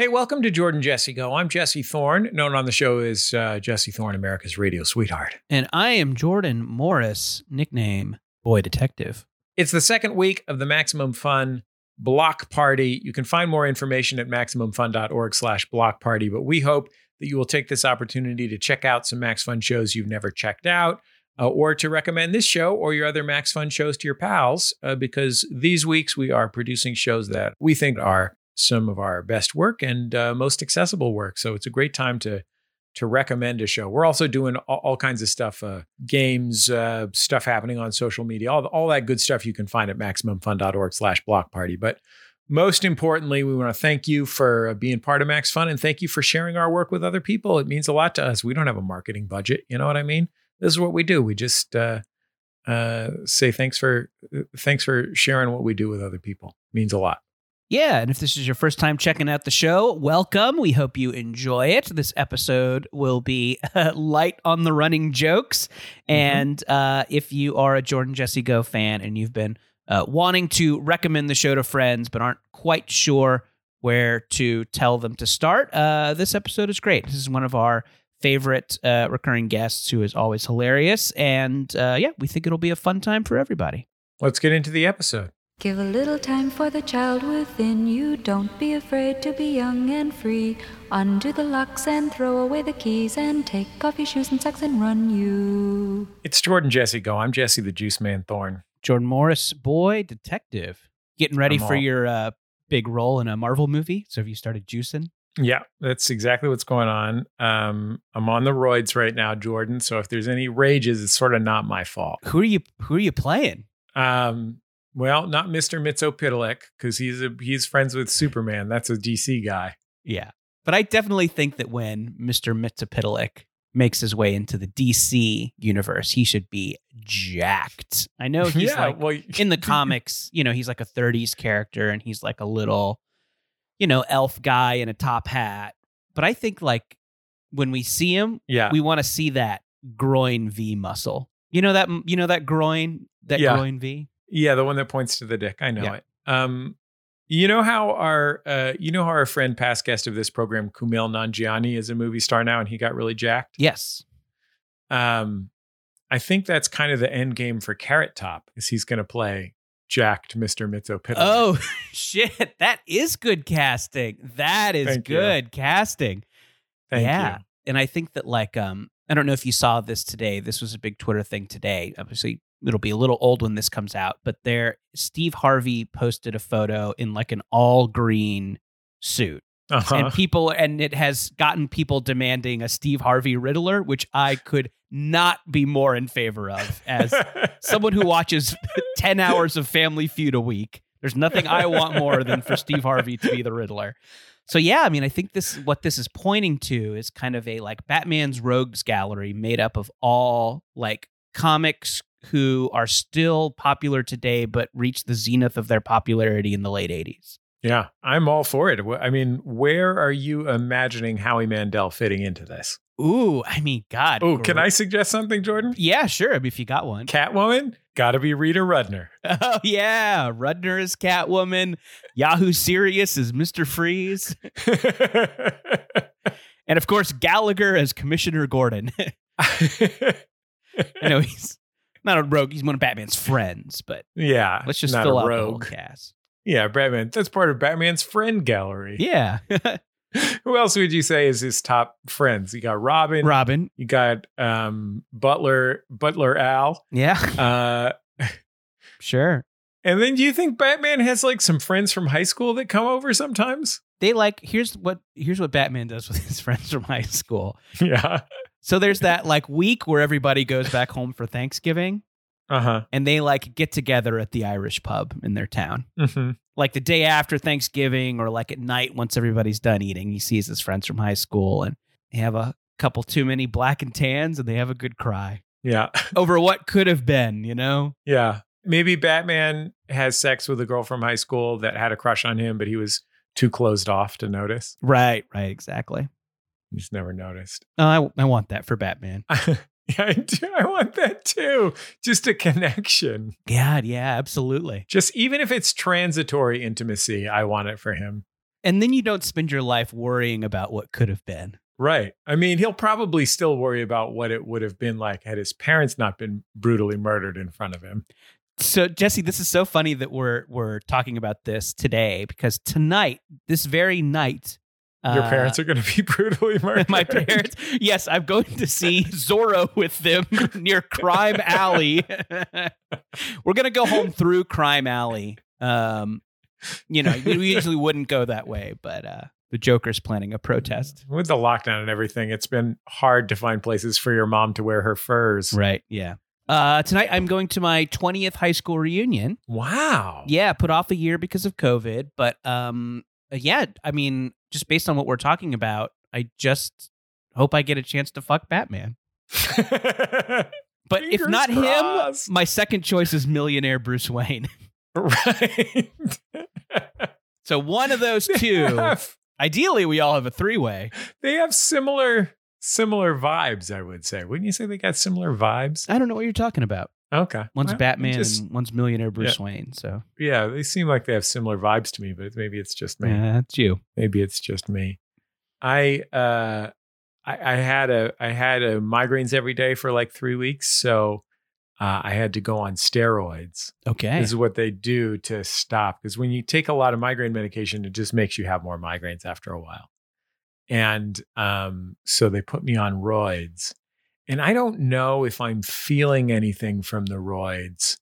Hey, welcome to Jordan Jesse Go. I'm Jesse Thorne, known on the show as uh, Jesse Thorne, America's radio sweetheart. And I am Jordan Morris, nickname Boy Detective. It's the second week of the Maximum Fun Block Party. You can find more information at maximumfun.org slash block party, but we hope that you will take this opportunity to check out some Max Fun shows you've never checked out. Uh, or to recommend this show or your other Max Fun shows to your pals, uh, because these weeks we are producing shows that we think are some of our best work and uh, most accessible work. So it's a great time to to recommend a show. We're also doing all, all kinds of stuff, uh, games, uh, stuff happening on social media, all, all that good stuff you can find at maximumfun.org slash block party. But most importantly, we want to thank you for uh, being part of Max Fun and thank you for sharing our work with other people. It means a lot to us. We don't have a marketing budget. You know what I mean? This is what we do. We just uh, uh, say thanks for thanks for sharing what we do with other people. It means a lot. Yeah, and if this is your first time checking out the show, welcome. We hope you enjoy it. This episode will be uh, light on the running jokes. Mm-hmm. And uh, if you are a Jordan Jesse Go fan and you've been uh, wanting to recommend the show to friends but aren't quite sure where to tell them to start, uh, this episode is great. This is one of our favorite uh, recurring guests who is always hilarious. And uh, yeah, we think it'll be a fun time for everybody. Let's get into the episode. Give a little time for the child within you. Don't be afraid to be young and free. Undo the locks and throw away the keys and take off your shoes and socks and run you. It's Jordan Jesse Go. I'm Jesse the Juice Man Thorne. Jordan Morris, boy detective, getting ready I'm for all- your uh, big role in a Marvel movie. So have you started juicing? Yeah, that's exactly what's going on. Um, I'm on the roids right now, Jordan. So if there's any rages, it's sort of not my fault. Who are you? Who are you playing? Um, well, not Mr. Mxyzptlk because he's a, he's friends with Superman. That's a DC guy. Yeah, but I definitely think that when Mister Mxyzptlk makes his way into the DC universe, he should be jacked. I know he's yeah, like well, in the comics, you know, he's like a 30s character and he's like a little, you know, elf guy in a top hat. But I think like when we see him, yeah, we want to see that groin V muscle. You know that you know that groin that Yeah. groin V. yeah, the one that points to the dick. I know Yeah. it. Um, you know how our uh, you know how our friend, past guest of this program, Kumail Nanjiani, is a movie star now, and he got really jacked. Yes. Um, I think that's kind of the end game for Carrot Top, is he's going to play jacked Mr. Mxyzptlk. Oh shit, that is good casting. That is Thank you. good casting. Thank yeah. you. And I think that like um I don't know if you saw this today. This was a big Twitter thing today. Obviously, it'll be a little old when this comes out, but there Steve Harvey posted a photo in like an all green suit. Uh-huh. And people and it has gotten people demanding a Steve Harvey Riddler, which I could not be more in favor of as someone who watches 10 hours of Family Feud a week. There's nothing I want more than for Steve Harvey to be the Riddler. So yeah, I mean, I think this what this is pointing to is kind of a like Batman's rogues gallery made up of all like comics who are still popular today but reached the zenith of their popularity in the late 80s. Yeah, I'm all for it. I mean, where are you imagining Howie Mandel fitting into this? Ooh, I mean, God. Oh, can I suggest something, Jordan? Yeah, sure. I mean, if you got one. Catwoman, got to be Rita Rudner. Oh yeah, Rudner is Catwoman. Yahoo Serious is Mister Freeze, and of course Gallagher as Commissioner Gordon. I know he's not a rogue; he's one of Batman's friends. But yeah, let's just not fill out the whole rogue. cast. Yeah, Batman. That's part of Batman's friend gallery. Yeah, Who else would you say is his top friends? You got Robin. Robin. You got um, Butler, Butler Al. Yeah, Uh, sure. and then do you think Batman has like some friends from high school that come over sometimes? They like here's what here's what Batman does with his friends from high school. Yeah. So there's that like week where everybody goes back home for Thanksgiving, Uh huh. and they like get together at the Irish pub in their town. hmm like the day after Thanksgiving or like at night once everybody's done eating, he sees his friends from high school and they have a couple too many black and tans and they have a good cry Yeah. over what could have been, you know? Yeah. Maybe Batman has sex with a girl from high school that had a crush on him, but he was too closed off to notice. Right, right, exactly. He's never noticed. Oh, I, I want that for Batman. yeah, I do. I want that too. Just a connection. God, yeah, absolutely. Just even if it's transitory intimacy, I want it for him. And then you don't spend your life worrying about what could have been. Right. I mean, he'll probably still worry about what it would have been like had his parents not been brutally murdered in front of him. So Jesse, this is so funny that we're we're talking about this today because tonight, this very night, Your uh, parents are going to be brutally murdered. my parents. Yes, I'm going to see Zorro with them near Crime Alley. We're gonna go home through Crime Alley. Um, you know, we usually wouldn't go that way, but uh, the Joker's planning a protest. With the lockdown and everything, it's been hard to find places for your mom to wear her furs. Right. Yeah. Uh, tonight I'm going to my 20th high school reunion. Wow. Yeah, put off a year because of COVID, but um, uh, Uh, yeah. I mean, just based on what we're talking about, I just hope I get a chance to fuck Batman. But if not crossed. him, my second choice is millionaire Bruce Wayne. right. So one of those two. have, Ideally, we all have a three way. they have similar similar vibes, I would say. Wouldn't you say they got similar vibes? I don't know what you're talking about. Okay. One's Well, Batman just- and one's millionaire Bruce Wayne. So yeah, they seem like they have similar vibes to me, but maybe it's just me. yeah, that's you. Maybe it's just me. I uh I, I had a I had a migraines every day for like three weeks, so uh, I had to go on steroids. Okay. This is what they do to stop because when you take a lot of migraine medication, it just makes you have more migraines after a while. And um, so they put me on roids, and I don't know if I'm feeling anything from the roids,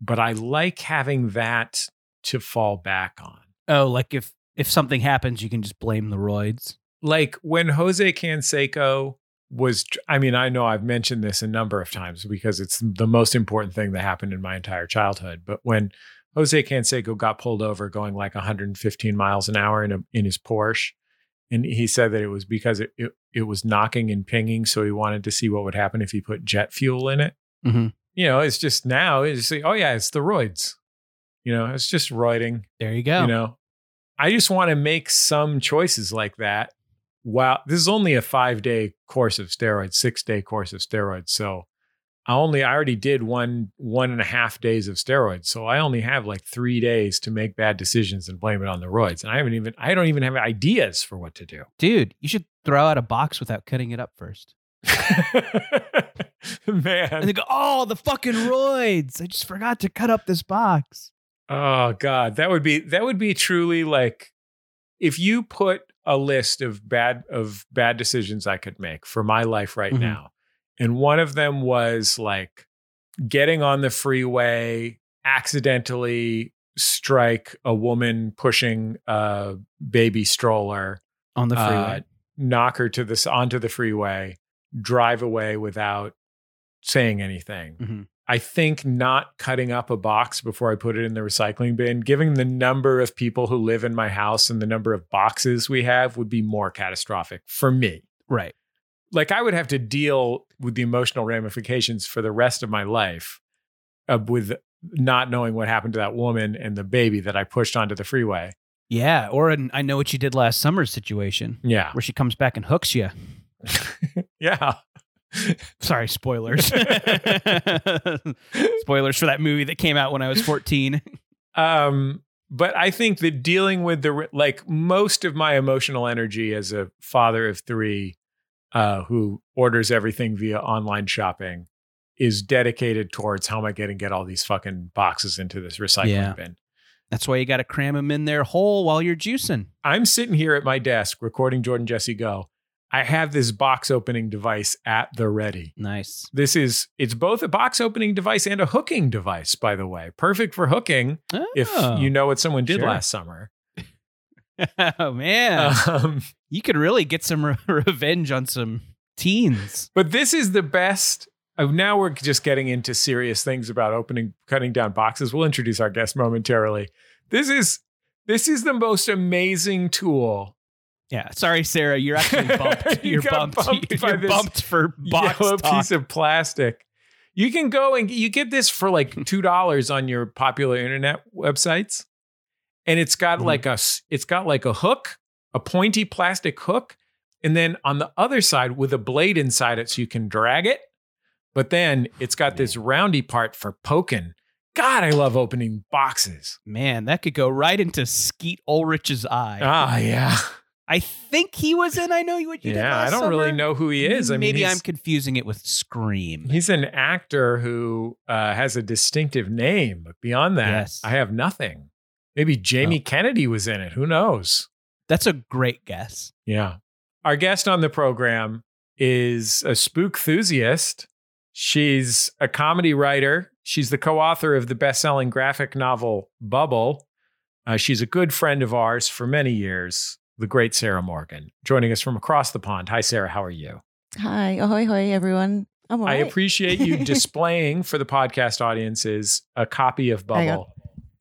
but I like having that to fall back on. oh, like if if something happens, you can just blame the roids. like when Jose Canseco was, I mean, I know I've mentioned this a number of times because it's the most important thing that happened in my entire childhood. But when Jose Canseco got pulled over going like 115 miles an hour in a, in his Porsche, and he said that it was because it, it it was knocking and pinging, so he wanted to see what would happen if he put jet fuel in it. Mhm. You know, it's just now it's like, oh yeah, it's the roids. You know, it's just roiding There you go. you know i just want to make some choices like that wow this is only a five day course of steroids six day course of steroids so i only i already did one one and a half days of steroids so i only have like three days to make bad decisions and blame it on the roids and i haven't even i don't even have ideas for what to do Dude, you should throw out a box without cutting it up first. Man, And they go, oh, the fucking roids. I just forgot to cut up this box. Oh God, that would be that would be truly like if you put a list of bad of bad decisions I could make for my life right Mhm. now, and one of them was like getting on the freeway, accidentally strike a woman pushing a baby stroller, On the uh, freeway. knock her to this onto the freeway, drive away without saying anything. Mhm. I think not cutting up a box before I put it in the recycling bin, given the number of people who live in my house and the number of boxes we have, would be more catastrophic for me. right. Like I would have to deal with the emotional ramifications for the rest of my life uh, with not knowing what happened to that woman and the baby that I pushed onto the freeway. Yeah. Or an I know what you did last summer situation Yeah. where she comes back and hooks you. yeah. Sorry, spoilers. spoilers for that movie that came out when I was 14. Um, but I think that dealing with the like most of my emotional energy as a father of three, uh, who orders everything via online shopping, is dedicated towards how am I going to get all these fucking boxes into this recycling Yeah. bin. That's why you got to cram them in there whole while you're juicing. I'm sitting here at my desk recording Jordan Jesse Go. I have this box opening device at the ready. Nice. This is it's both a box opening device and a hooking device, by the way. Perfect for hooking if Oh. you know what someone did Sure. last summer. oh man, Um, you could really get some re- revenge on some teens. But this is the best. Uh, now we're just getting into serious things about opening, cutting down boxes. We'll introduce our guest momentarily. This is this is the most amazing tool. Yeah, sorry, Sarah, you're actually bumped. You You're bumped. bumped You're bumped for box yellow talk. piece of plastic. You can go and you get this for like two dollars on your popular internet websites, and it's got Mhm. like a it's got like a hook, a pointy plastic hook, and then on the other side with a blade inside it, so you can drag it. But then it's got this roundy part for poking, God, I love opening boxes. Man, that could go right into Skeet Ulrich's eye. Ah, yeah. I think he was in I Know You What You Yeah, I don't really know who he is. I mean, Maybe I'm confusing it with Scream. He's an actor who uh, has a distinctive name, but beyond that, Yes. I have nothing. Maybe Jamie Kennedy was in it. Who knows? That's a great guess. Yeah. Our guest on the program is a spook enthusiast. She's a comedy writer. She's the co author of the best selling graphic novel Bubble. Uh, she's a good friend of ours for many years, the great Sarah Morgan, joining us from across the pond. Hi, Sarah. How are you? Hi, ahoy, hoy, everyone. I'm all I right. appreciate you displaying for the podcast audiences a copy of Hang on. Bubble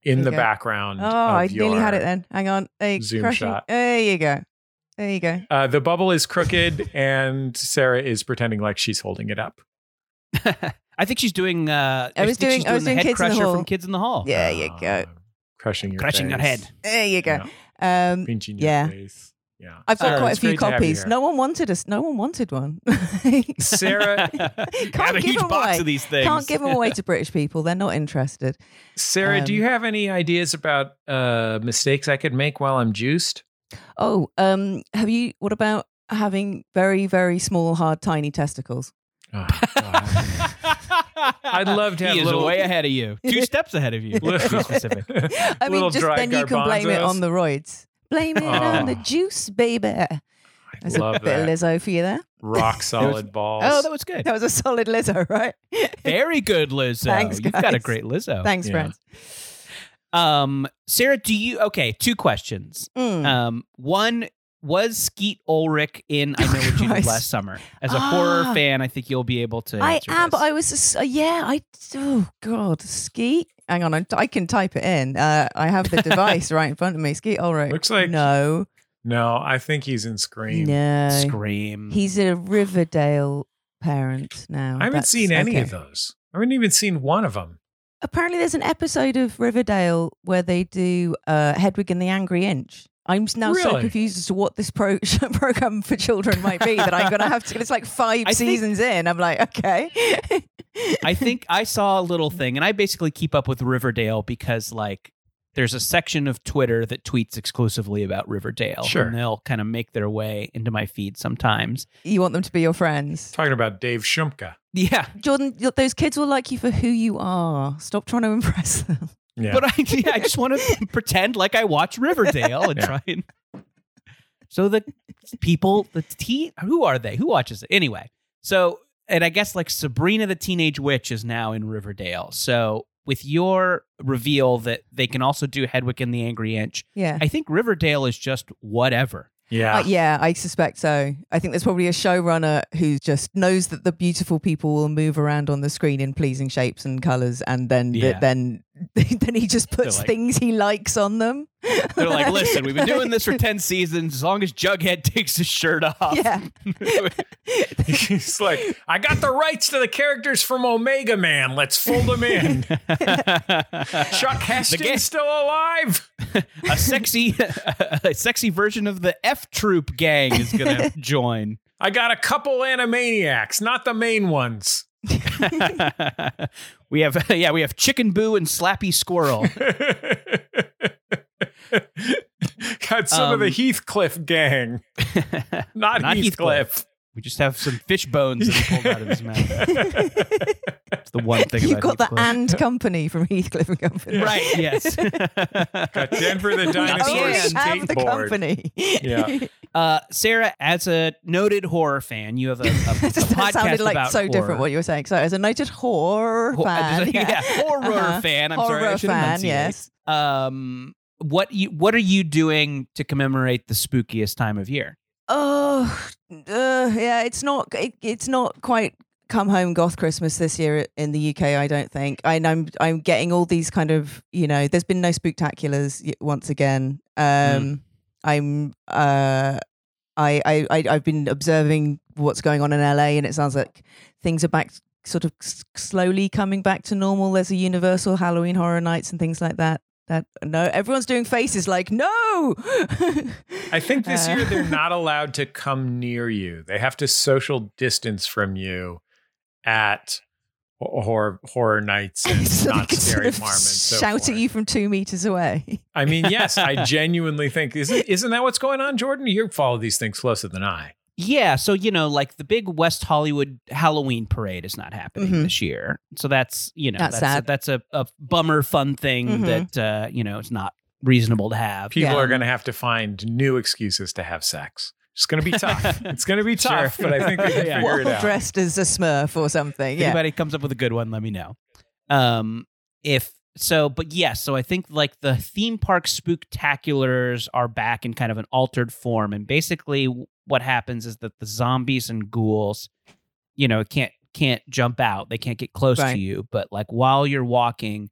in There the go. background. Oh, of I nearly had it then. Hang on. Hey, Zoom crushing- shot. There you go. There you go. Uh, the bubble is crooked, and Sarah is pretending like she's holding it up. I think she's doing. Uh, I was think she's doing- I was the doing head Kids in the crusher Hall. from Kids in the Hall. Yeah, you go. Ah, crushing your Crushing your head. There you go. Yeah, Um, pinching your yeah. face. Yeah. I've got Sarah, quite a few great to have you copies. No one wanted us. No one wanted one. Sarah, Got a give huge them box away. of these things. Can't give them away to British people. They're not interested. Sarah, do Um, you have any ideas about uh, mistakes I could make while I'm juiced? Oh, um, have you? What about having very, very small, hard, tiny testicles? Oh, I'd love to have He is little- way ahead of you. Two steps ahead of you. to specific. I mean, just dry then you can blame it on the roids. Blame it on the Oh. juice, baby. There's a love bit that. of Lizzo for you there. Rock solid balls. Oh, that was good. That was a solid Lizzo, right? Very good, Lizzo. Thanks, You've got a guys. great Lizzo. Thanks, Yeah. friends. Um, Sarah, do you? Okay, two questions. Mm. Um, one was Skeet Ulrich in I Know What You Did Last Summer. As a horror Ah. fan, I think you'll be able to. I am, this. but I was, uh, yeah, I, oh God, Skeet. Hang on, I, I can type it in. Uh, I have the device right in front of me. Skeet Ulrich. Looks like- No, No, I think he's in Scream. no. Scream. He's a Riverdale parent now. I haven't That's- seen any okay. of those. I haven't even seen one of them. Apparently, there's an episode of Riverdale where they do uh, Hedwig and the Angry Inch. I'm now so confused as to what this pro- program for children might be that I'm going to have to. It's like five I think- seasons in. I'm like, okay. I think I saw a little thing, and I basically keep up with Riverdale because, like, there's a section of Twitter that tweets exclusively about Riverdale. Sure. And they'll kind of make their way into my feed sometimes. you want them to be your friends. Talking about Dave Shumka. Yeah. Jordan, those kids will like you for who you are. Stop trying to impress them. Yeah. But I, yeah, I just want to pretend like I watch Riverdale and Yeah. try and. So the people, the teen, who are they? Who watches it anyway? So, and I guess like Sabrina the Teenage Witch is now in Riverdale. So, with your reveal that they can also do Hedwig and the Angry Inch, Yeah. I think Riverdale is just whatever. Yeah. Uh, yeah, I suspect so. I think there's probably a showrunner who just knows that the beautiful people will move around on the screen in pleasing shapes and colors, and then Yeah. then then he just puts like- things he likes on them. They're like, listen, we've been doing this for 10 seasons. As long as Jughead takes his shirt off. Yeah. He's like, I got the rights to the characters from Omega Man. Let's fold them in. Chuck Heston's ga- still alive. a sexy a sexy version of the F Troop gang is going to join. I got a couple Animaniacs, not the main ones. we have yeah, we have Chicken Boo and Slappy Squirrel. Got some of the Um, Heathcliff gang, not, Not Heathcliff. we just have some fish bones that he pulled out of his mouth. That's the one thing You've about got the and company from Heathcliff and Company. Right, yes. got Denver the We dinosaur already and have the skateboard. company. Yeah. Uh, Sarah, as a noted horror fan, you have a, a, a that podcast sounded like about so horror. different what you were saying. So, as a noted horror Ho- fan, yeah, horror Uh-huh. fan. I'm horror sorry, I should fan, enunciate. yes. Um, what you what are you doing to commemorate the spookiest time of year? Oh, uh, yeah. It's not. It, it's not quite come home goth Christmas this year in the UK. I don't think. I, I'm. I'm getting all these kind of. You know, there's been no spooktaculars once again. Um, Mm. I'm. Uh, I, I. I. I've been observing what's going on in LA, and it sounds like things are back. Sort of slowly coming back to normal. There's a Universal Halloween Horror Nights and things like that. That no, everyone's doing faces like no. I think this Uh, year they're not allowed to come near you. They have to social distance from you at horror horror nights and So not scary sort of farm and so shout forth. at you from two meters away. I mean, yes, I genuinely think isn't isn't that what's going on, Jordan? You follow these things closer than I. Yeah, so you know, like the big West Hollywood Halloween parade is not happening Mhm. this year, so that's you know That's that's sad. A, that's a, a bummer fun thing Mhm. that uh, you know it's not reasonable to have. People Yeah. are going to have to find new excuses to have sex. It's going to be tough. it's going to be tough, Sure. but I think we can Yeah. figure it out. dressed as a Smurf or something. If Yeah. anybody comes up with a good one, let me know. Um, if so, but yes, so I think like the theme park spooktaculars are back in kind of an altered form, and basically what happens is that the zombies and ghouls, you know, can't can't jump out, they can't get close Right. to you, but like while you're walking,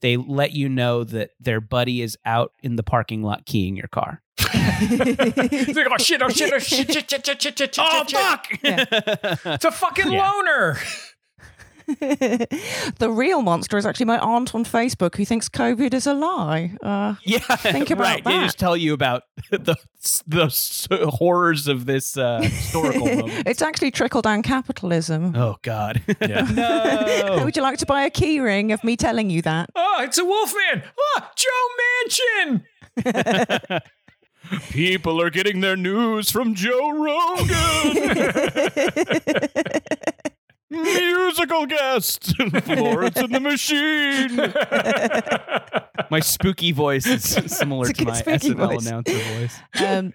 they let you know that their buddy is out in the parking lot keying your car. It's like, oh shit! Oh shit! Oh shit! shit, shit, shit, shit, shit, Oh shit, shit. Oh, fuck! It's a fucking Yeah. loner. the real monster is actually my aunt on Facebook who thinks COVID is a lie. Uh, Yeah, Think about right. They that. just tell you about the the horrors of this uh, historical moment. it's actually trickle down capitalism. Oh God! Yeah. no. Would you like to buy a key ring of me telling you that? Oh, it's a Wolfman. Oh, Joe Manchin. People are getting their news from Joe Rogan, musical guest, Florence and the Machine. My spooky voice is similar to my spooky SNL voice. announcer voice. um,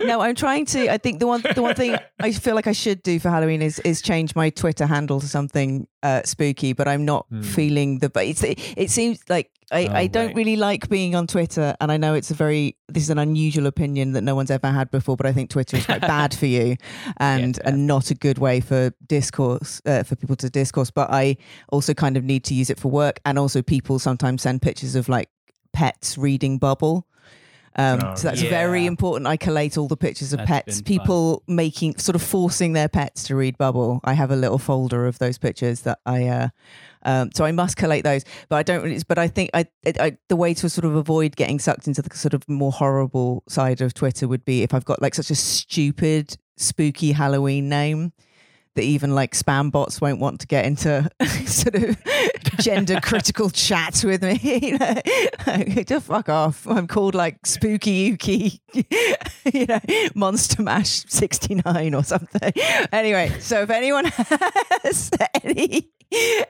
no, I'm trying to. I think the one the one thing I feel like I should do for Halloween is is change my Twitter handle to something uh, spooky, but I'm not Hmm. feeling the. But it's, it, it seems like I, Oh, I don't right. really like being on Twitter, and I know it's a very this is an unusual opinion that no one's ever had before, but I think Twitter is quite bad for you, and Yeah. and not a good way for discourse uh, for people to discourse. But I also kind of need to use it for work, and also people sometimes send pictures of like pets reading Bubble. Um, Oh, so that's yeah. very important. I collate all the pictures of That's pets, been fun. people making sort of forcing their pets to read Bubble. I have a little folder of those pictures that I, uh, um, so I must collate those. But I don't. really But I think I, I, the way to sort of avoid getting sucked into the sort of more horrible side of Twitter would be if I've got like such a stupid, spooky Halloween name that even like spam bots won't want to get into sort of gender critical chats with me. you know, like, just fuck off. I'm called like Spooky Yuki, you know, Monster Mash 69 or something. Anyway, so if anyone has any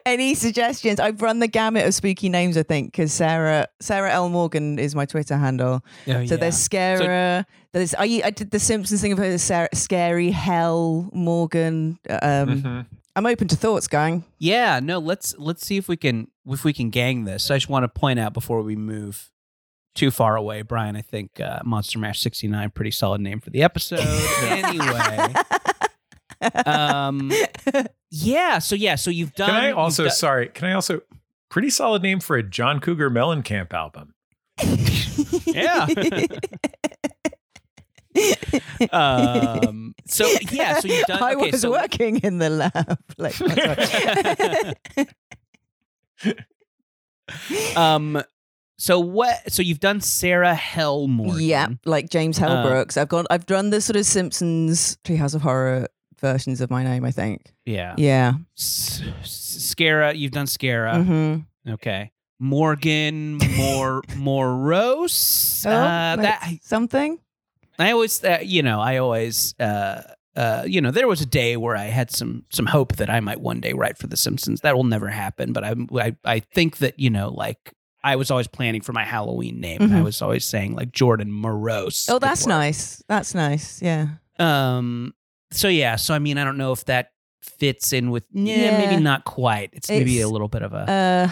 any suggestions, I've run the gamut of spooky names, I think, because Sarah Sarah L Morgan is my Twitter handle. Oh, So there's Scara. There's I, I did the Simpsons thing of her, Sarah, Scary Hell Morgan. Um, Mhm. I'm open to thoughts, gang. Yeah, no, let's let's see if we can if we can gang this. I just want to point out before we move too far away, Brian. I think uh, Monster Mash sixty nine pretty solid name for the episode. anyway, um, yeah. So yeah, so you've done. Can I also? done- sorry. Can I also? Pretty solid name for a John Cougar Mellencamp album. yeah. um. So yeah. So you've done. I okay, was so, working in the lab. Like. Um. So what? So you've done Sarah Hell Morgan. yeah, like James Uh, Hellbrooks. I've gone. I've done the sort of Simpsons Treehouse of Horror versions of my name. I think. Yeah. Yeah. S- Scara. You've done Scara. hmm Okay. Morgan Mor Morose. Oh, uh, like that something. I always, uh, you know, I always, uh, uh, you know, there was a day where I had some some hope that I might one day write for The Simpsons. That will never happen. But I, I, I think that you know, like I was always planning for my Halloween name, and I Mhm. was always saying like Jordan Morose. Oh, that's work. nice. That's nice. Yeah. Um. So yeah. So I mean, I don't know if that fits in with. Yeah, Yeah. maybe not quite. It's, maybe a little bit of a. Uh,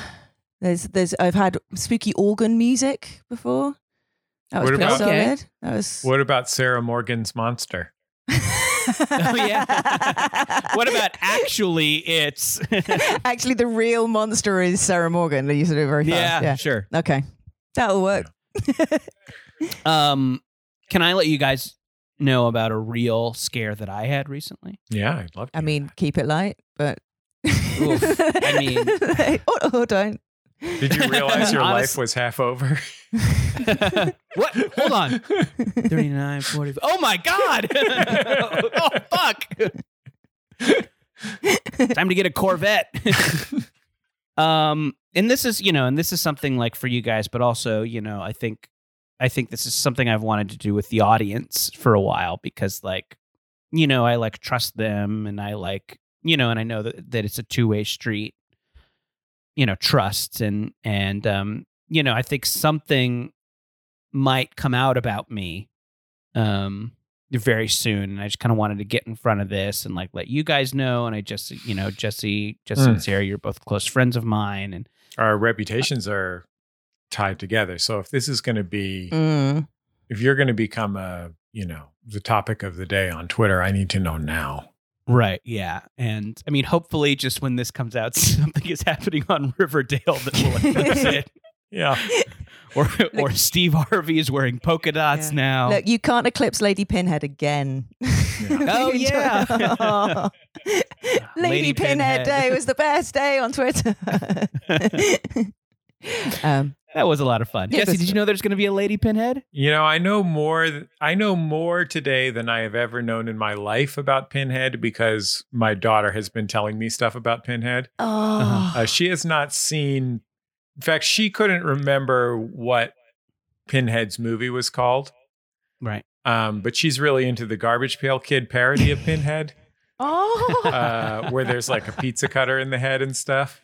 there's, there's, I've had spooky organ music before. That was What pretty about- Okay. solid. That was. What about Sarah Morgan's Monster? oh yeah. what about actually? It's. Actually, the real monster is Sarah Morgan. You said it very fast. yeah, Yeah. Sure. Okay. That'll work. Um, can I let you guys know about a real scare that I had recently? Yeah, I'd love to. I hear mean, keep it light, but. Oof. I mean- or, or don't. Did you realize your Honest- life was half over? what? Hold on. 39, 40. Oh my God. oh, fuck. time to get a Corvette. um, and this is, you know, and this is something like for you guys, but also, you know, I think, I think this is something I've wanted to do with the audience for a while because, like, you know, I like trust them, and I like, you know, and I know that that it's a two way street. You know, trust and and um, you know, I think something might come out about me, um, very soon and i just kind of wanted to get in front of this and like let you guys know and i just you know jesse jesse Mm. and sarah you're both close friends of mine and Our reputations are tied together. So if this is going to be, Mm. if you're going to become a, you know, the topic of the day on Twitter, I need to know now. Right yeah and i mean hopefully just when this comes out something is happening on riverdale that will announce it Yeah. or or steve harvey is wearing polka dots Yeah. now Look, you can't eclipse Lady Pinhead again. Oh, yeah. Oh. Lady, Lady Pinhead. Pinhead. Day was the best day on Twitter. um, that was a lot of fun Yeah, jesse did you know there's going to be a lady pinhead You know, I know more. I know more today than I have ever known in my life about Pinhead because my daughter has been telling me stuff about Pinhead. oh, Uh, she has not seen. In fact, she couldn't remember what Pinhead's movie was called. right Um, but she's really into the Garbage Pail Kid parody of Pinhead, oh. uh, where there's like a pizza cutter in the head and stuff.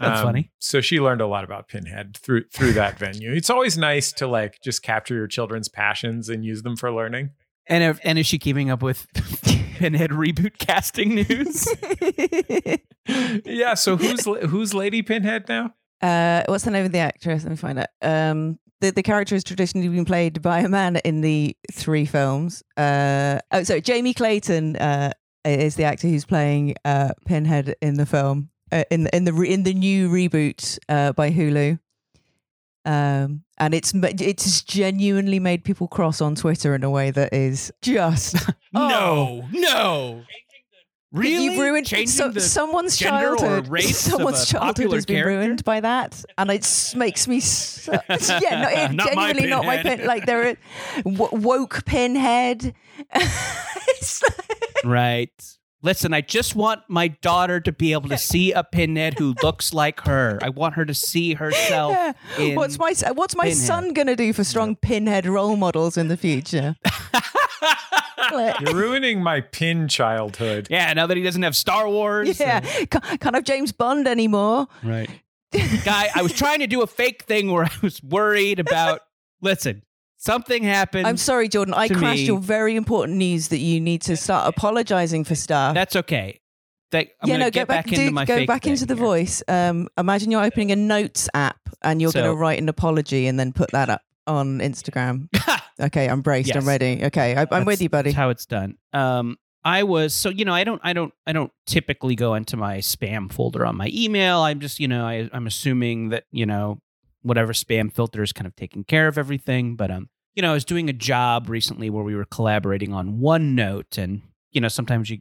That's Um, funny. So she learned a lot about Pinhead through through that venue. It's always nice to like just capture your children's passions and use them for learning. and if, and is she keeping up with pinhead reboot casting news yeah. So who's who's Lady Pinhead now? Uh, what's the name of the actress? Let me find out. Um, the, the character has traditionally been played by a man in the three films. Uh, oh, sorry, Jamie Clayton uh, is the actor who's playing uh, Pinhead in the film uh, in the in the in the new reboot uh, by Hulu. Um, and it's ma- it's genuinely made people cross on Twitter in a way that is just no no really You've ruined Changing so, the someone's gender or childhood. race someone's childhood has been character? ruined by that, and it makes me so, yeah, no, it, Not my genuinely not my pin. Like there, are w- woke pinhead. It's like- right listen i just want my daughter to be able to see a pinhead who looks like her i want her to see herself yeah. in What's my what's my Pinhead. son gonna do for strong pinhead role models in the future? You're ruining my pin childhood. yeah now that he doesn't have star wars yeah, can't, can't have James Bond anymore. right guy i was trying to do a fake thing where i was worried about listen something happened I'm sorry, Jordan. I crashed me- your very important news that you need to start apologizing for stuff. that's okay that, I'm yeah, no, get go back, into do, my go back into the here. voice. Um, imagine you're opening a notes app and you're going to write an apology and then put that up on Instagram. okay, I'm braced. I'm ready. Okay, I, I'm That's- with you, buddy. That's how it's done. Um, I was so you know I don't I don't I don't typically go into my spam folder on my email. I'm just you know I, I'm assuming that you know whatever spam filter is kind of taking care of everything. But um, you know I was doing a job recently where we were collaborating on OneNote, and you know sometimes you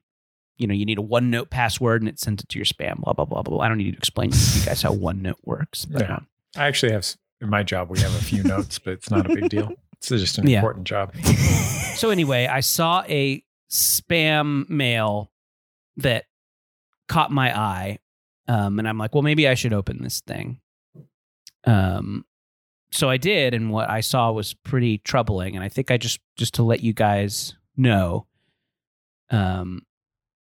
you know you need a OneNote password and it sends it to your spam. Blah blah blah blah. blah. I don't need to explain to you guys how OneNote works. But, Yeah. um, I actually have in my job we have a few notes, but it's not a big deal. It's just an Yeah. important job. So anyway, I saw a spam mail that caught my eye, um, and I'm like, well, maybe I should open this thing. Um, so I did, and what I saw was pretty troubling. And I think I just just to let you guys know, um,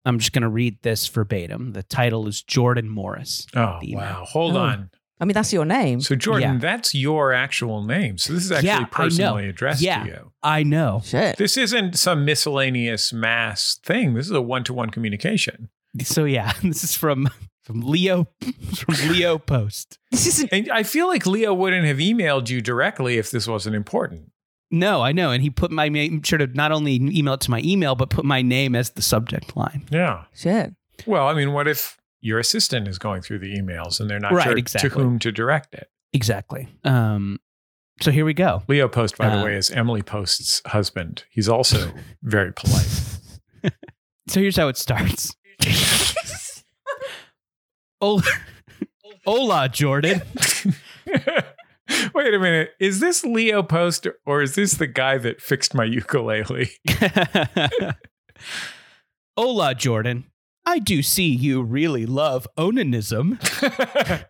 I'm just going to read this verbatim. The title is Jordan Morris. Oh wow! Hold Oh. on. I mean, that's your name. So Jordan, Yeah. that's your actual name. So this is actually Yeah, personally addressed Yeah. to you. I know. Shit. This isn't some miscellaneous mass thing. This is a one-to-one communication. So yeah, this is from from Leo from Leo Post. This isn't. And I feel like Leo wouldn't have emailed you directly if this wasn't important. No, I know. And he put my name, sure to not only email it to my email, but put my name as the subject line. Yeah. Shit. Well, I mean, what if your assistant is going through the emails and they're not Right, sure exactly. to whom to direct it? Exactly. Um, so here we go. Leo Post, by the Uh, way, is Emily Post's husband. He's also very polite. So here's how it starts. Hola, Hola Jordan. Wait a minute. Is this Leo Post or is this the guy that fixed my ukulele? Hola, Jordan. I do see you really love onanism.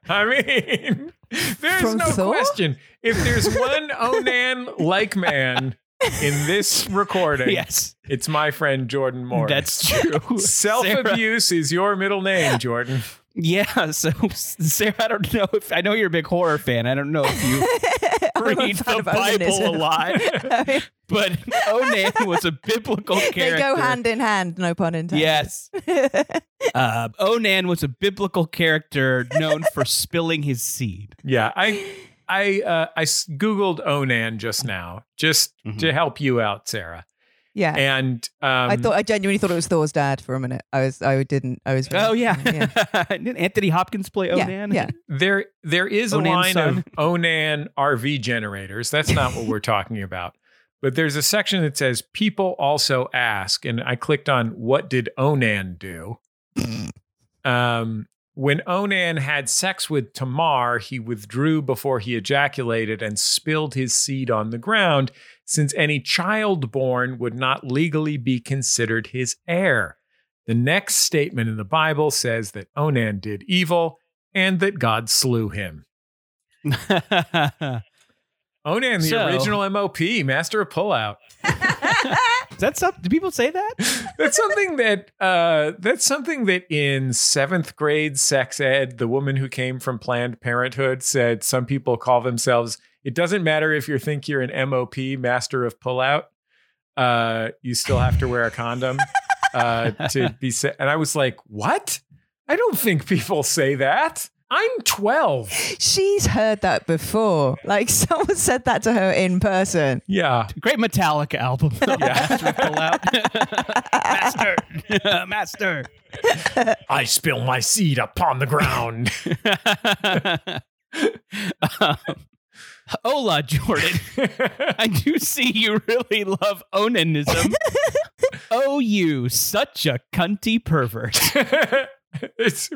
I mean, there's From no Thor? question. If there's one Onan like man in this recording, yes, it's my friend Jordan Moore. that's true. Self abuse is your middle name, Jordan. Yeah, so Sarah, I don't know if I know you're a big horror fan. I don't know if you I'm read the Bible a onanism. lot, but Onan was a biblical character. they go hand in hand, no pun intended. Yes. Uh, Onan was a biblical character known for spilling his seed. Yeah, I I uh, I s- googled Onan just now, just Mhm. to help you out, Sarah. Yeah. And um, I thought I genuinely thought it was Thor's dad for a minute. I was I didn't I was Oh yeah, yeah. didn't Anthony Hopkins play yeah, Onan? yeah. there there is a line son. of Onan RV generators. That's not what we're talking about. But there's a section that says people also ask, and I clicked on what did Onan do? um, when Onan had sex with Tamar, he withdrew before he ejaculated and spilled his seed on the ground, since any child born would not legally be considered his heir. The next statement in the Bible says that Onan did evil and that God slew him. Onan, the So- original MOP, master of pullout. That something? Do people say that? That's something that uh, that's something that in seventh grade sex ed, the woman who came from Planned Parenthood said some people call themselves. It doesn't matter if you think you're an MOP, master of pullout. Uh, you still have to wear a condom uh, to be. Sa- and I was like, what? I don't think people say that. I'm 12. She's heard that before. Like someone said that to her in person. Yeah. Great Metallica album. yeah. Master of Pullout. Master. Master. I spill my seed upon the ground. um, hola, Jordan. I do see you really love onanism. oh, you such a cunty pervert. it's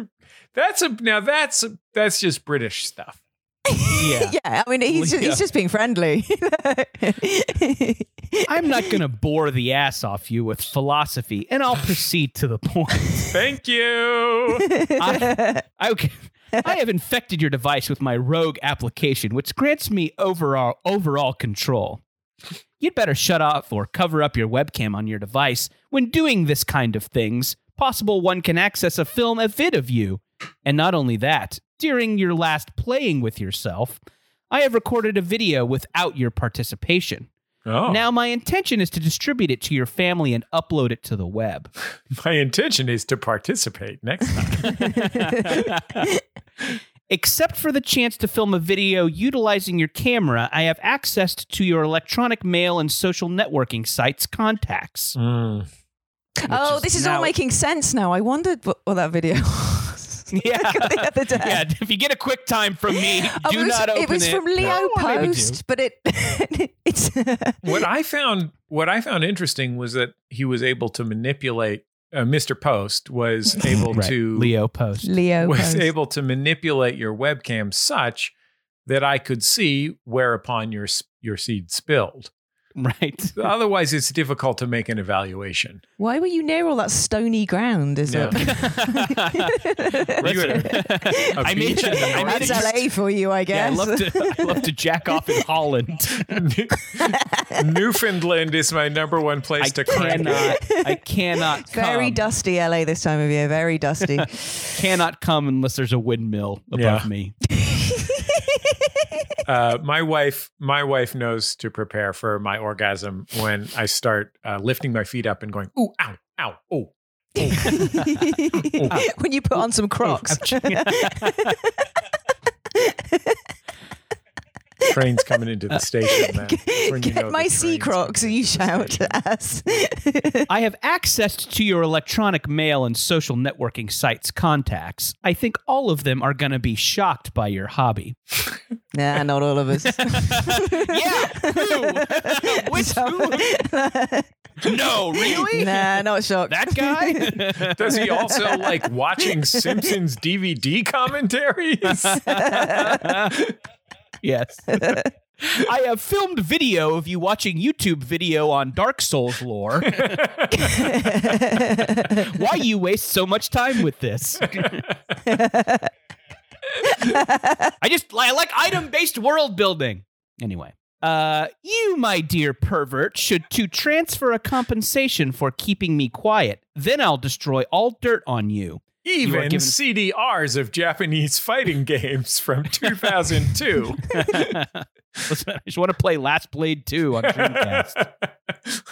that's a now that's that's just British stuff. Yeah. Yeah, I mean he's Yeah. he's just being friendly. I'm not going to bore the ass off you with philosophy, and I'll proceed to the point. Thank you. I, I, I have infected your device with my rogue application, which grants me overall overall control. You'd better shut off or cover up your webcam on your device when doing this kind of things. Possible one can access a film, a vid of you. And not only that, during your last playing with yourself, I have recorded a video without your participation. Oh, Now, my intention is to distribute it to your family and upload it to the web. my intention is to participate next time. Except for the chance to film a video utilizing your camera, I have access to your electronic mail and social networking sites contacts. Mm. Oh, is this is now- all making sense now. I wondered what, what that video was. Yeah. the other day. Yeah, if you get a quick time from me, Oh, do it was, not open it was from Leo No, maybe do. Post, but it it's What I found what I found interesting was that he was able to manipulate. Uh, Mr. Post was able Right. to Leo Post. Leo was Post. able to manipulate your webcam such that I could see whereupon your s- your seed spilled. Right. Otherwise, it's difficult to make an evaluation. Why were you near all that stony ground? Is Yeah. it? Were you a- a I made beach it- I made That's LA for you, I Yeah, I guess. love to. I love to jack off in Holland. Newfoundland is my number one place I to crank. cannot. I cannot. Very come, dusty LA this time of year. Very dusty. Cannot come unless there's a windmill above Yeah. me. Uh, my wife, my wife knows to prepare for my orgasm when I start uh, lifting my feet up and going, ooh, ow, ow, oh. when you put on some Crocs. Trains coming into the station. Man. That's when you know Get my sea train's Crocs, you shout station. at us. I have accessed to your electronic mail and social networking sites contacts. I think all of them are going to be shocked by your hobby. nah, not all of us. yeah, who? Which who? No, really? nah, not shocked. That guy? Does he also like watching Simpsons DVD commentaries? Yes. I have filmed video of you watching YouTube video on Dark Souls lore. Why you waste so much time with this? I just I like item based world building. Anyway, uh, you, my dear pervert, should to transfer a compensation for keeping me quiet. Then I'll destroy all dirt on you. Even given- CDRs of Japanese fighting games from 2002. I just want to play Last Blade 2 on Dreamcast.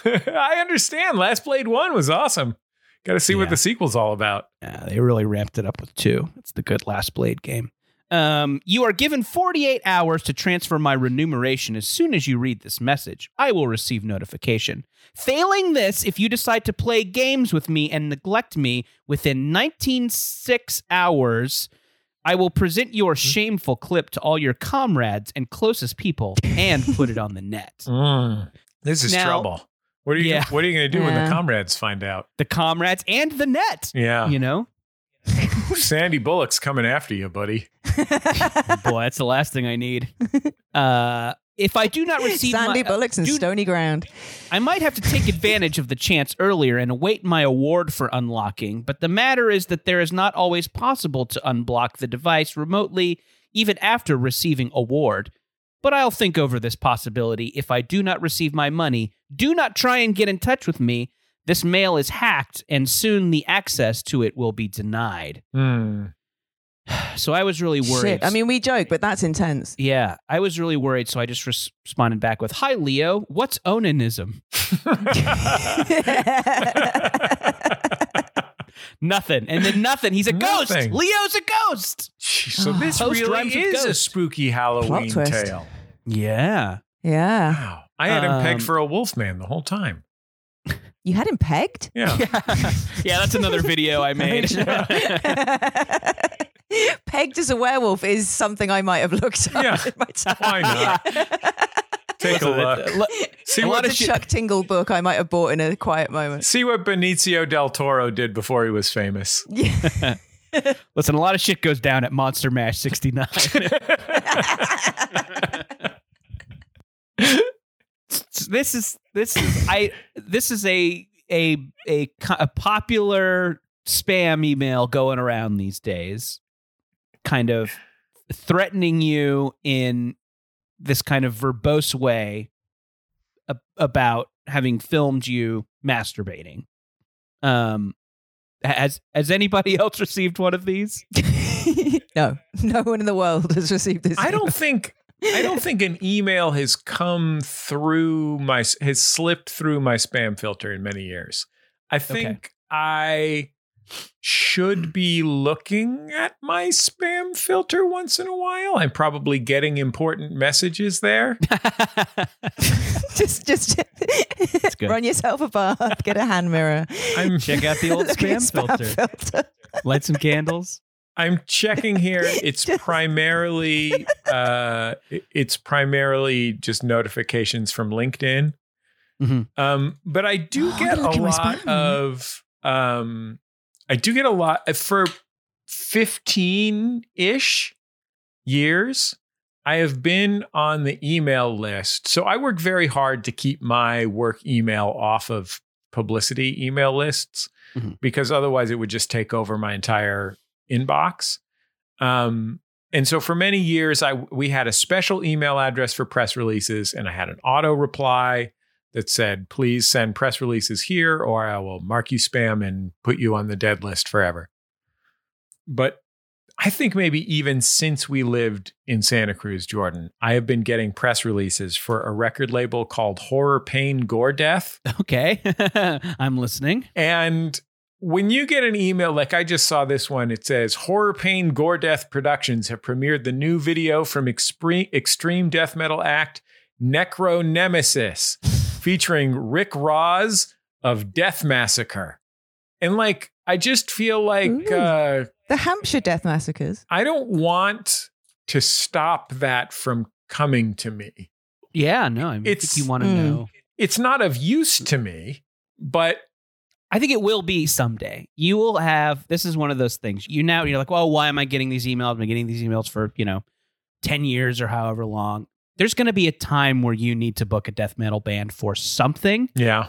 I understand. Last Blade 1 was awesome. Got to see Yeah. what the sequel's all about. Yeah, they really ramped it up with two. It's the good Last Blade game. Um, you are given 48 hours to transfer my remuneration as soon as you read this message. I will receive notification. Failing this, if you decide to play games with me and neglect me within 196 hours, I will present your shameful clip to all your comrades and closest people and put it on the net. Mm. This is Now- trouble. What are you Yeah. What are you going to do when the comrades find out? The comrades and the net, Yeah, you know? Sandy Bullock's coming after you, buddy. Boy, that's the last thing I need. Uh, if I do not receive Sandy my, Bullocks and dude- Stony Ground. I might have to take advantage of the chance earlier and await my award for unlocking, but the matter is that there is not always possible to unblock the device remotely even after receiving award. But I'll think over this possibility. If I do not receive my money, do not try and get in touch with me. This mail is hacked, and soon the access to it will be denied. Hmm. So I was really worried. Shit. I mean, we joke, but that's intense. Yeah, I was really worried, so I just res- responded back with, "Hi, Leo. What's onanism? Nothing." And then nothing. He's a ghost. Leo's a ghost. Jeez, so this Post really is a spooky Halloween tale. Yeah. yeah. Wow. I had him pegged Um, for a wolf man the whole time. You had him pegged? Yeah. yeah, that's another video I made. pegged as a werewolf is something I might have looked at Yeah. in my time. Why not? Take a look. See what lot It's of a shit- Chuck Tingle book I might have bought in a quiet moment. see what Benicio del Toro did before he was famous. Yeah. Listen, a lot of shit goes down at Monster Mash 69. This is this is I this is a a a, a popular spam email going around these days kind of threatening you in this kind of verbose way a- about having filmed you masturbating um has has anybody else received one of these no, no one in the world has received this. I email. don't think I don't think an email has come through my has slipped through my spam filter in many years. I think I should mm. be looking at my spam filter once in a while. I'm probably getting important messages there. just just good. run yourself a bath, get a hand mirror. I'm check out the old Look at your spam filter filter. light some candles I'm checking here. It's Just- primarily uh it's primarily just notifications from LinkedIn. Mhm. Um but I do Oh, get a gonna look in my lot of um I do get a lot uh, for 15-ish years I have been on the email list. So I work very hard to keep my work email off of publicity email lists Mhm. because otherwise it would just take over my entire inbox. Um, and so for many years, I we had a special email address for press releases, and I had an auto reply that said, "Please send press releases here, or I will mark you spam and put you on the dead list forever." But I think maybe even since we lived in Santa Cruz, Jordan, I have been getting press releases for a record label called Horror Pain Gore Death. okay i'm listening And when you get an email, like I just saw this one, it says Horror Pain Gore Death Productions have premiered the new video from extreme, extreme death metal act Necro Nemesis featuring Rick Ross of Death Massacre. And like, I just feel like Ooh. uh, The Hampshire Death Massacres. I don't want to stop that from coming to me. yeah no i It's- think you want to Mm. know It's not of use to me, but I think it will be someday. You will have this is one of those things. You now you're like, well, why am I getting these emails? I've been getting these emails for, you know, 10 years or however long. there's going to be a time where you need to book a death metal band for something, Yeah.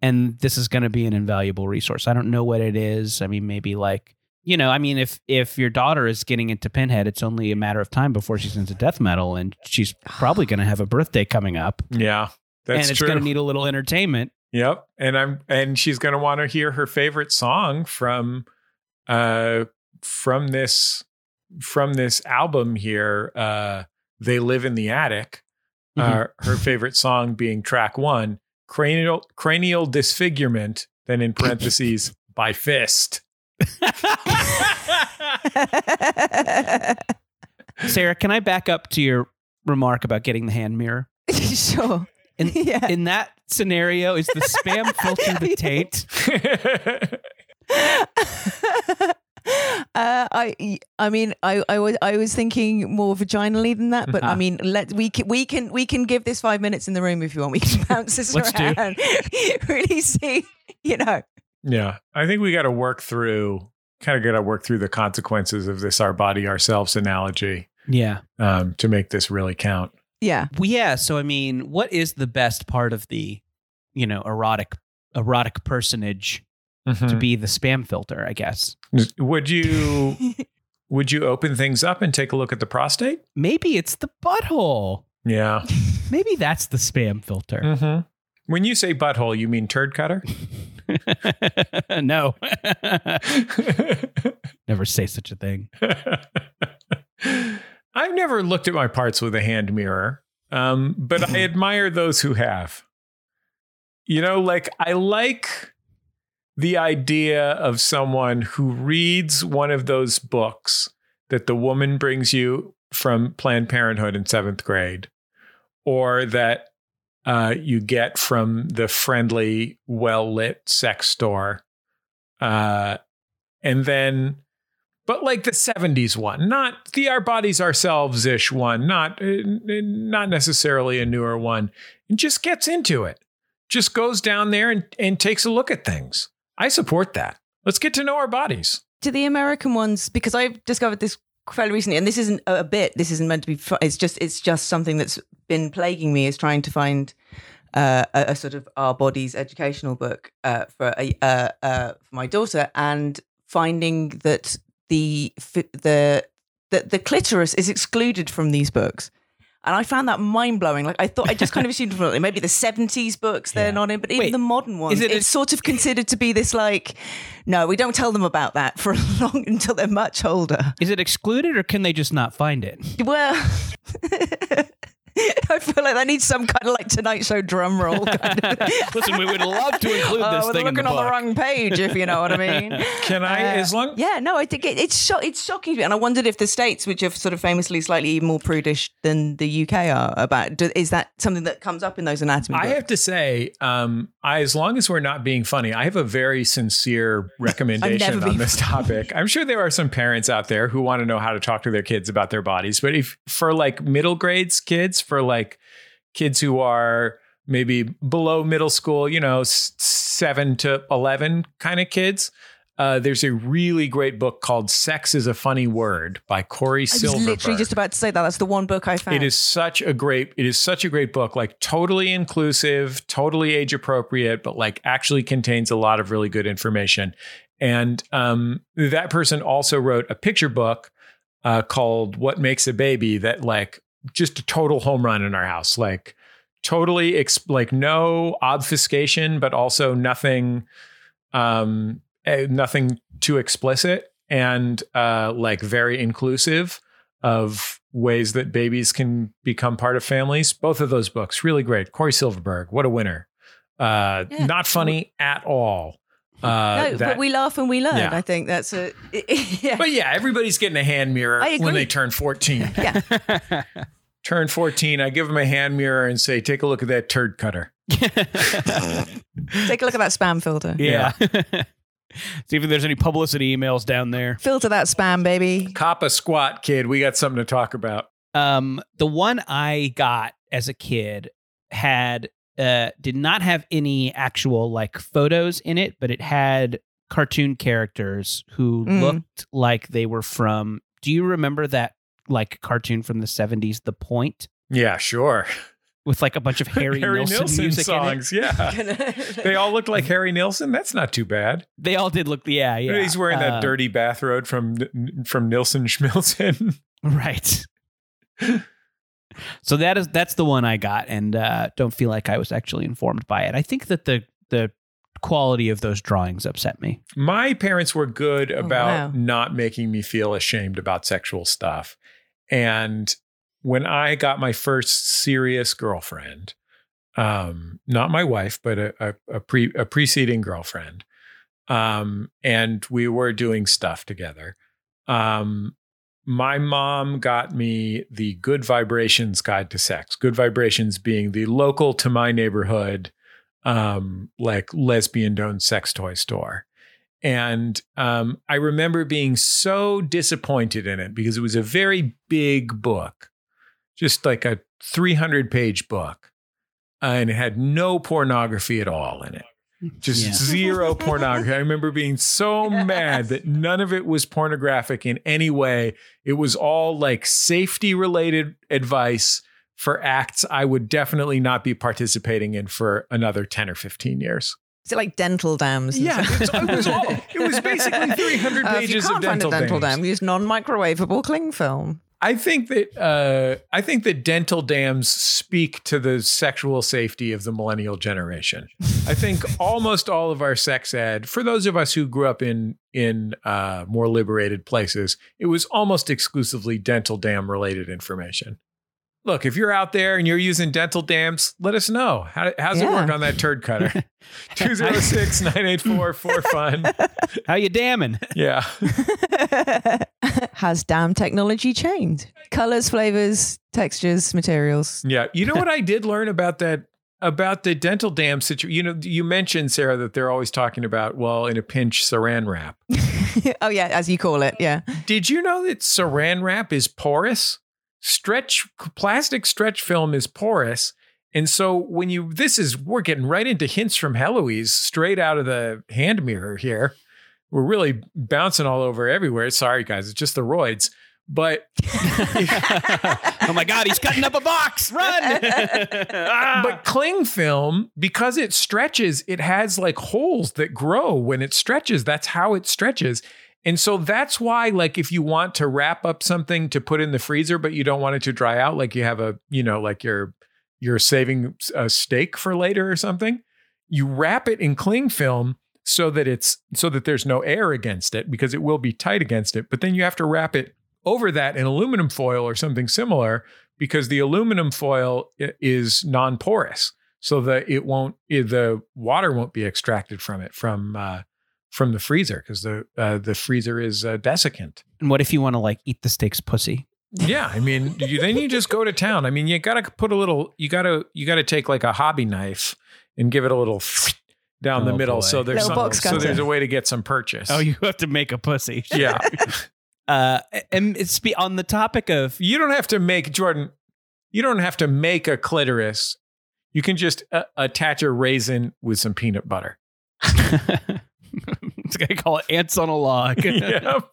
and this is going to be an invaluable resource. I don't know what it is. I mean, maybe like you know, I mean, if if your daughter is getting into Pinhead, it's only a matter of time before she's into death metal, and she's probably going to have a birthday coming up, Yeah. That's and it's true. going to need a little entertainment. Yep. And I'm and she's gonna want to hear her favorite song from uh from this from this album here, uh They Live in the Attic. Mm-hmm. Uh, her favorite song being track one, cranial cranial disfigurement, then in parentheses, by fist. Sarah, can I back up to your remark about getting the hand mirror? sure. In, yeah. in that scenario, is the spam filter the taint? uh, I I mean I, I was I was thinking more vaginally than that, but I mean let we can we can we can give this five minutes in the room if you want. We can bounce this Let's around. really see, you know. yeah. I think we gotta work through kind of gotta work through the consequences of this our body ourselves analogy Yeah. um, to make this really count. Yeah. Well, yeah. So, I mean, what is the best part of the, you know, erotic erotic personage to Mhm. be the spam filter? I guess Would you would you open things up and take a look at the prostate? maybe it's the butthole. Yeah. Maybe that's the spam filter. Mm-hmm. When you say butthole, you mean turd cutter? no, never say such a thing. I've never looked at my parts with a hand mirror, um, but I admire those who have. You know, like I like the idea of someone who reads one of those books that the woman brings you from Planned Parenthood in seventh grade, or that uh, you get from the friendly, well lit sex store. Uh, and then, but like the 70s one, not the Our Bodies Ourselves ish one, not, uh, not necessarily a newer one, and just gets into it. Just goes down there and, and takes a look at things. I support that. Let's get to know our bodies. to the American ones because I've discovered this fairly recently, and this isn't a bit. This isn't meant to be. It's just. It's just something that's been plaguing me. Is trying to find uh, a, a sort of our bodies educational book uh, for a uh, uh, for my daughter, and finding that the the the, the clitoris is excluded from these books. And I found that mind blowing. Like I thought, I just kind of assumed for maybe the seventies books they're Yeah. not in, but even Wait, the modern ones, it it's a- sort of considered to be this like, no, we don't tell them about that for long until they're much older. Is it excluded or can they just not find it? Well, I feel like that needs some kind of like Tonight Show drum roll. Kind of. Listen, we would love to include Oh, this we're thing in looking the on the wrong page, if you know what I mean. Can I, Uh, as long, Yeah, no, I think it, it's sho- it's shocking to me, and I wondered if the states, which are sort of famously slightly more prudish than the UK are, about do, is that something that comes up in those anatomy? I books? have to say, um, I, as long as we're not being funny, I have a very sincere recommendation on this topic. I'm sure there are some parents out there who want to know how to talk to their kids about their bodies, but if for like middle grades kids, for like kids who are maybe below middle school, you know, seven to eleven kind of kids. Uh, there's a really great book called "Sex Is a Funny Word" by Cory I was literally just about to say that. That's the one book I found. It is such a great it is such a great book like totally inclusive, totally age appropriate, but like actually contains a lot of really good information. And um, that person also wrote a picture book uh, called "What Makes a Baby" that like just a total home run in our house. Like totally like no obfuscation, but also nothing um, eh, nothing too explicit and uh, like very inclusive of ways that babies can become part of families. Both of those books, really great. Cory Silverberg, what a winner. Uh, Yeah. Not funny at all. Uh, no, that- but we laugh and we learn. Yeah. I think that's a yeah. but yeah, everybody's getting a hand mirror when they turn 14. yeah. turn 14, I give them a hand mirror and say, take a look at that turd cutter. Take a look at that spam filter. yeah. See if there's any publicity emails down there. Filter that spam, baby. Cop a squat, kid. We got something to talk about. Um, the one I got as a kid had uh did not have any actual like photos in it, but it had cartoon characters who Mm. looked like they were from. Do you remember that like cartoon from the 70s, The Point? Yeah, sure. with like a bunch of Harry, Harry Nilsson, Nilsson music songs. Yeah. they all look like Harry Nilsson. That's not too bad. They all did look, yeah, yeah. He's wearing that Uh, dirty bathrobe from from Nilsson Schmilsson. right. so that is that's the one I got, and uh, don't feel like I was actually informed by it. I think that the the quality of those drawings upset me. My parents were good Oh, about wow. not making me feel ashamed about sexual stuff. And when I got my first serious girlfriend, um, not my wife, but a, a, a pre a preceding girlfriend, um, and we were doing stuff together. Um, my mom got me the Good Vibrations Guide to Sex. Good Vibrations being the local to my neighborhood, um, like lesbian owned sex toy store. And um, I remember being so disappointed in it because it was a very big book, just like a 300 page book. and it had no pornography at all in it. Just Yeah. zero pornography. I remember being so mad that none of it was pornographic in any way. It was all like safety related advice for acts I would definitely not be participating in for another 10 or 15 years. Is it like dental dams? Yeah, it was all- it was basically 300 Uh, pages you of can't find dental a dental dams. dam, use non-microwavable cling film. I think that uh, I think that dental dams speak to the sexual safety of the millennial generation. I think almost all of our sex ed, for those of us who grew up in in uh, more liberated places, it was almost exclusively dental dam related information. Look, if you're out there and you're using dental dams, let us know. How, how's it work on that turd cutter? 206-984-4FUN. How you damming? Yeah. Has dam technology changed? Colors, flavors, textures, materials. Yeah. You know what I did learn about that about the dental dam situation? You know, you mentioned Sarah that they're always talking about, well, in a pinch saran wrap. oh yeah, as you call it. Yeah. Did you know that saran wrap is porous? Stretch plastic stretch film is porous. And so when you this is we're getting right into hints from Heloise straight out of the hand mirror here. We're really bouncing all over everywhere. Sorry guys, it's just the roids. But oh my God, he's cutting up a box. Run. Ah. but cling film because it stretches it has like holes that grow when it stretches that's how it stretches and so that's why like if you want to wrap up something to put in the freezer but you don't want it to dry out like you have a you know like you're you're saving a steak for later or something you wrap it in cling film so that it's so that there's no air against it because it will be tight against it. But then you have to wrap it over that in aluminum foil or something similar because the aluminum foil is non-porous. So that it won't the water won't be extracted from it from uh, from the freezer because the uh, the freezer is uh, desiccant and what if you want to like eat the steak's pussy? yeah i mean you, then you just go to town i mean you gotta put a little you gotta you gotta take like a hobby knife and give it a little down the Oh, middle boy. so there's some, so there's cutter. a way to get some purchase Oh, you have to make a pussy. yeah Uh, and it's be on the topic of you don't have to make Jordan. You don't have to make a clitoris. You can just uh, attach a raisin with some peanut butter. it's gonna call it ants on a log. yep.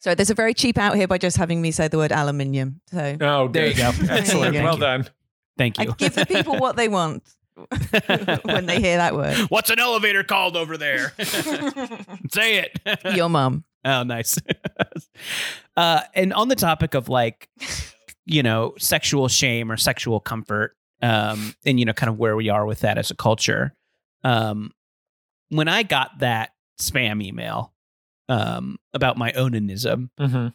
So there's a very cheap out here by just having me say the word aluminium. So Oh, There you go. Excellent. You go. Well done. Thank you. I you. give the people what they want when they hear that word. What's an elevator called over there? Say it. Your mom. Oh, nice. uh, and on the topic of like, you know, sexual shame or sexual comfort, um, and you know, kind of where we are with that as a culture. Um, when I got that spam email um, about my onanism, Mm-hmm.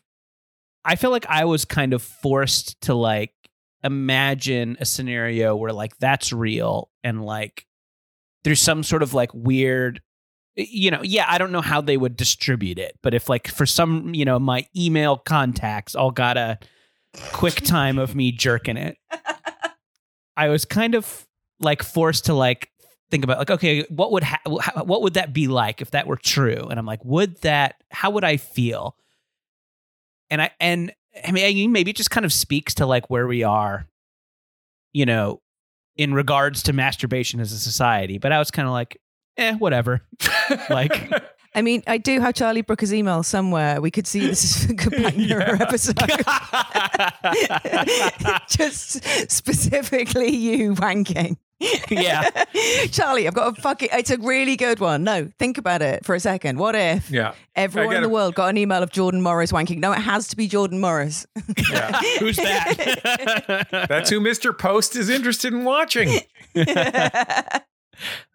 I feel like I was kind of forced to like imagine a scenario where like that's real and like there's some sort of like weird you know yeah i don't know how they would distribute it but if like for some you know my email contacts all got a quick time of me jerking it i was kind of like forced to like think about like okay what would ha- what would that be like if that were true and i'm like would that how would i feel and i and i mean maybe it just kind of speaks to like where we are you know in regards to masturbation as a society but i was kind of like eh whatever Like- I mean, I do have Charlie Brooker's email somewhere. We could see this is a good Black Mirror episode. Just specifically you wanking. yeah. Charlie, I've got a fucking. It's a really good one. No, think about it for a second. What if Yeah. everyone in the gotta- world got an email of Jordan Morris wanking? No, it has to be Jordan Morris. Yeah. Who's that? That's who Mr. Post is interested in watching.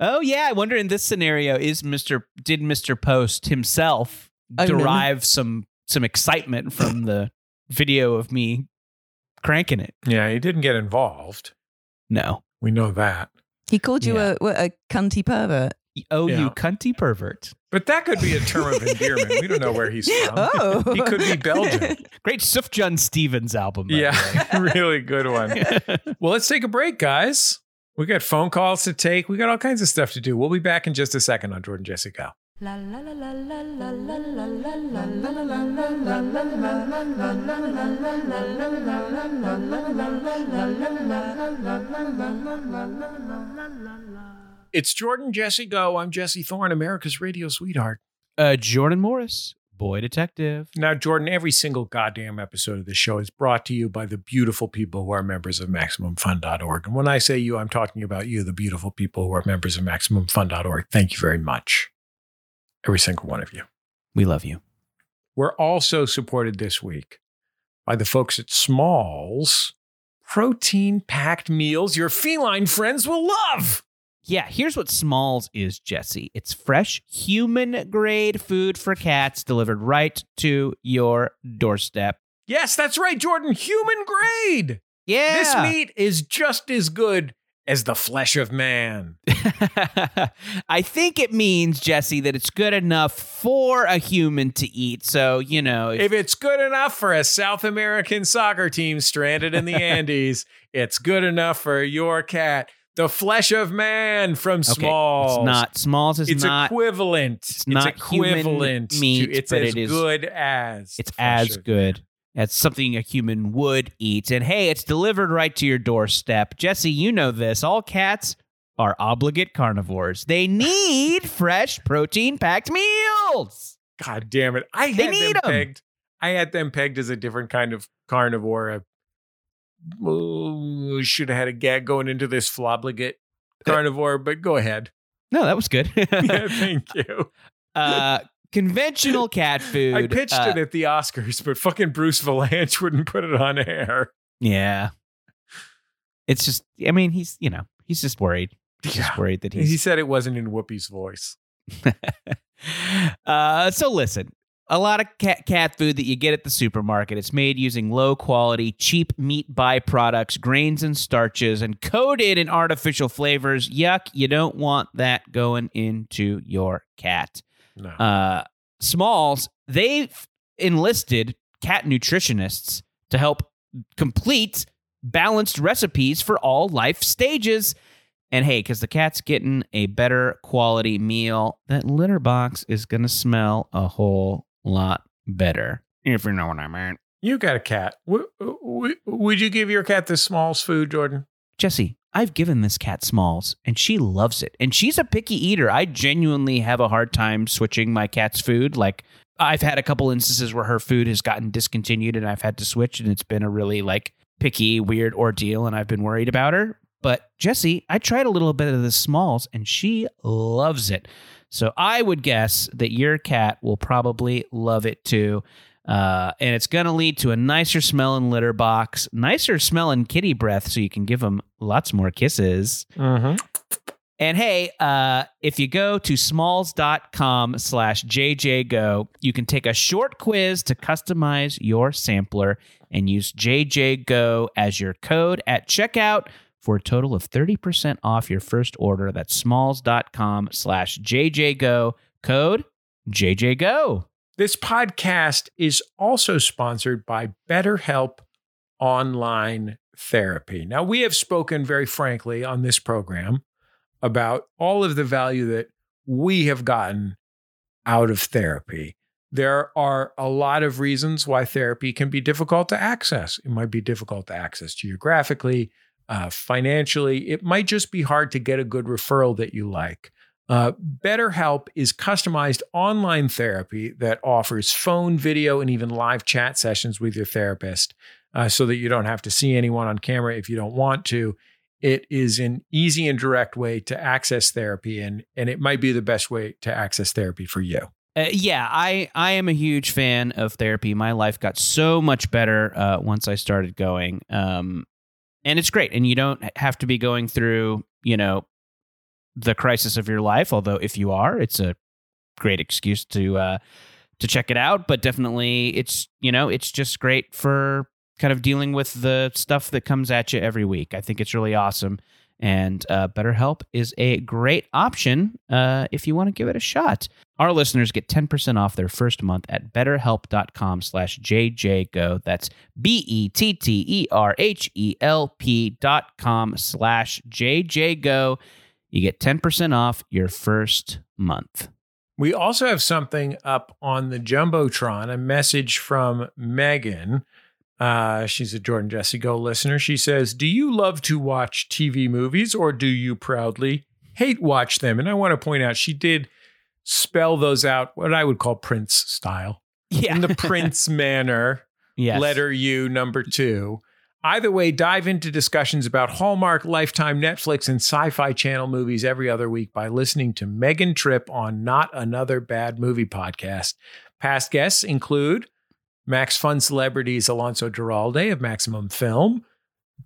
oh yeah, I wonder in this scenario is Mr. did Mr. Post himself Oh, no. derive some some excitement from the video of me cranking it? Yeah, he didn't get involved. No. We know that. he called you Yeah. a, what, a cunty pervert. Oh, Yeah. you cunty pervert. But that could be a term of endearment. We don't know where he's from. Oh, He could be Belgian. Great Sufjan Stevens album. Yeah, really good one. Well, let's take a break, guys. We got phone calls to take. We got all kinds of stuff to do. We'll be back in just a second on Jordan Jesse Go. La la la la la la la la la la la la It's Jordan Jesse Go. I'm Jesse Thorne, America's radio sweetheart. uh, Jordan Morris, boy detective. Now, Jordan, every single goddamn episode of this show is brought to you by the beautiful people who are members of MaximumFun.org. And when I say you, I'm talking about you, the beautiful people who are members of MaximumFun.org. Thank you very much. Every single one of you. We love you. We're also supported this week by the folks at Smalls protein packed meals your feline friends will love. Yeah, here's what Smalls is, Jesse. It's fresh, human grade food for cats delivered right to your doorstep. Yes, that's right, Jordan. Human grade. Yeah. This meat is just as good as the flesh of man. I think it means, Jesse, that it's good enough for a human to eat. So, you know, if- If it's good enough for a South American soccer team stranded in the Andes, it's good enough for your cat. The flesh of man from okay, Smalls. it's not Smalls is It's not equivalent. it's not human equivalent meat, to, it's as it is- good as. it's as good as something a human would eat. And hey, it's delivered right to your doorstep. Jesse, you know this. All cats are obligate carnivores. They need fresh protein packed meals. God damn it. I They had them need 'em. pegged. I had them pegged as a different kind of carnivore. I oh, should have had a gag going into this flobligate carnivore, but go ahead. No, that was good. yeah, thank you. uh, conventional cat food. I pitched uh, it at the Oscars, but fucking Bruce Vilanch wouldn't put it on air. Yeah. It's just, I mean, he's, you know, he's just worried. He's Yeah. just worried that He he's. said it wasn't in Whoopi's voice. uh, so listen, a lot of cat, cat food that you get at the supermarket, it's made using low quality, cheap meat byproducts, grains and starches, and coated in artificial flavors. Yuck, you don't want that going into your cat. No. uh, Smalls, they've enlisted cat nutritionists to help complete balanced recipes for all life stages. And hey, because the cat's getting a better quality meal, that litter box is going to smell a whole lot better. If you know what I mean. you got a cat. W- w- would you give your cat the Smalls food, Jordan? Jesse, I've given this cat Smalls and she loves it. And she's a picky eater. I genuinely have a hard time switching my cat's food. Like I've had a couple instances where her food has gotten discontinued and I've had to switch and it's been a really like picky, weird ordeal and I've been worried about her. But Jesse, I tried a little bit of the Smalls and she loves it. So I would guess that your cat will probably love it too. Uh, and it's going to lead to a nicer smelling litter box, nicer smelling kitty breath, so you can give them lots more kisses. Mm-hmm. And hey, uh, if you go to smalls.com slash jjgo, you can take a short quiz to customize your sampler and use jjgo as your code at checkout for a total of 30% off your first order. That's smalls.com slash jjgo, code jjgo. This podcast is also sponsored by BetterHelp Online Therapy. Now, we have spoken very frankly on this program about all of the value that we have gotten out of therapy. There are a lot of reasons why therapy can be difficult to access. It might be difficult to access geographically, uh, financially. It might just be hard to get a good referral that you like. Uh, BetterHelp is customized online therapy that offers phone, video, and even live chat sessions with your therapist uh, so that you don't have to see anyone on camera if you don't want to. It is an easy and direct way to access therapy, and, and it might be the best way to access therapy for you. Uh, yeah, I I am a huge fan of therapy. My life got so much better uh, once I started going, um, and it's great. And you don't have to be going through, you know, the crisis of your life. Although if you are, it's a great excuse to uh, to check it out. But definitely, it's you know, it's just great for kind of dealing with the stuff that comes at you every week. I think it's really awesome. And uh, BetterHelp is a great option uh, if you want to give it a shot. Our listeners get 10% off their first month at betterhelp.com slash jjgo. That's B-E-T-T-E-R-H-E-L-P dot com slash jjgo. You get 10% off your first month. We also have something up on the Jumbotron, a message from Megan. Uh, she's a Jordan Jesse Go listener. She says, Do you love to watch TV movies or do you proudly hate watch them? And I want to point out she did spell those out what I would call Prince style. Yeah. In the Prince manner, yes. letter U number two. Either way, dive into discussions about Hallmark, Lifetime, Netflix, and Sci Fi Channel movies every other week by listening to Megan Tripp on Not Another Bad Movie podcast. Past guests include Max Fun celebrities Alonso Duralde of Maximum Film,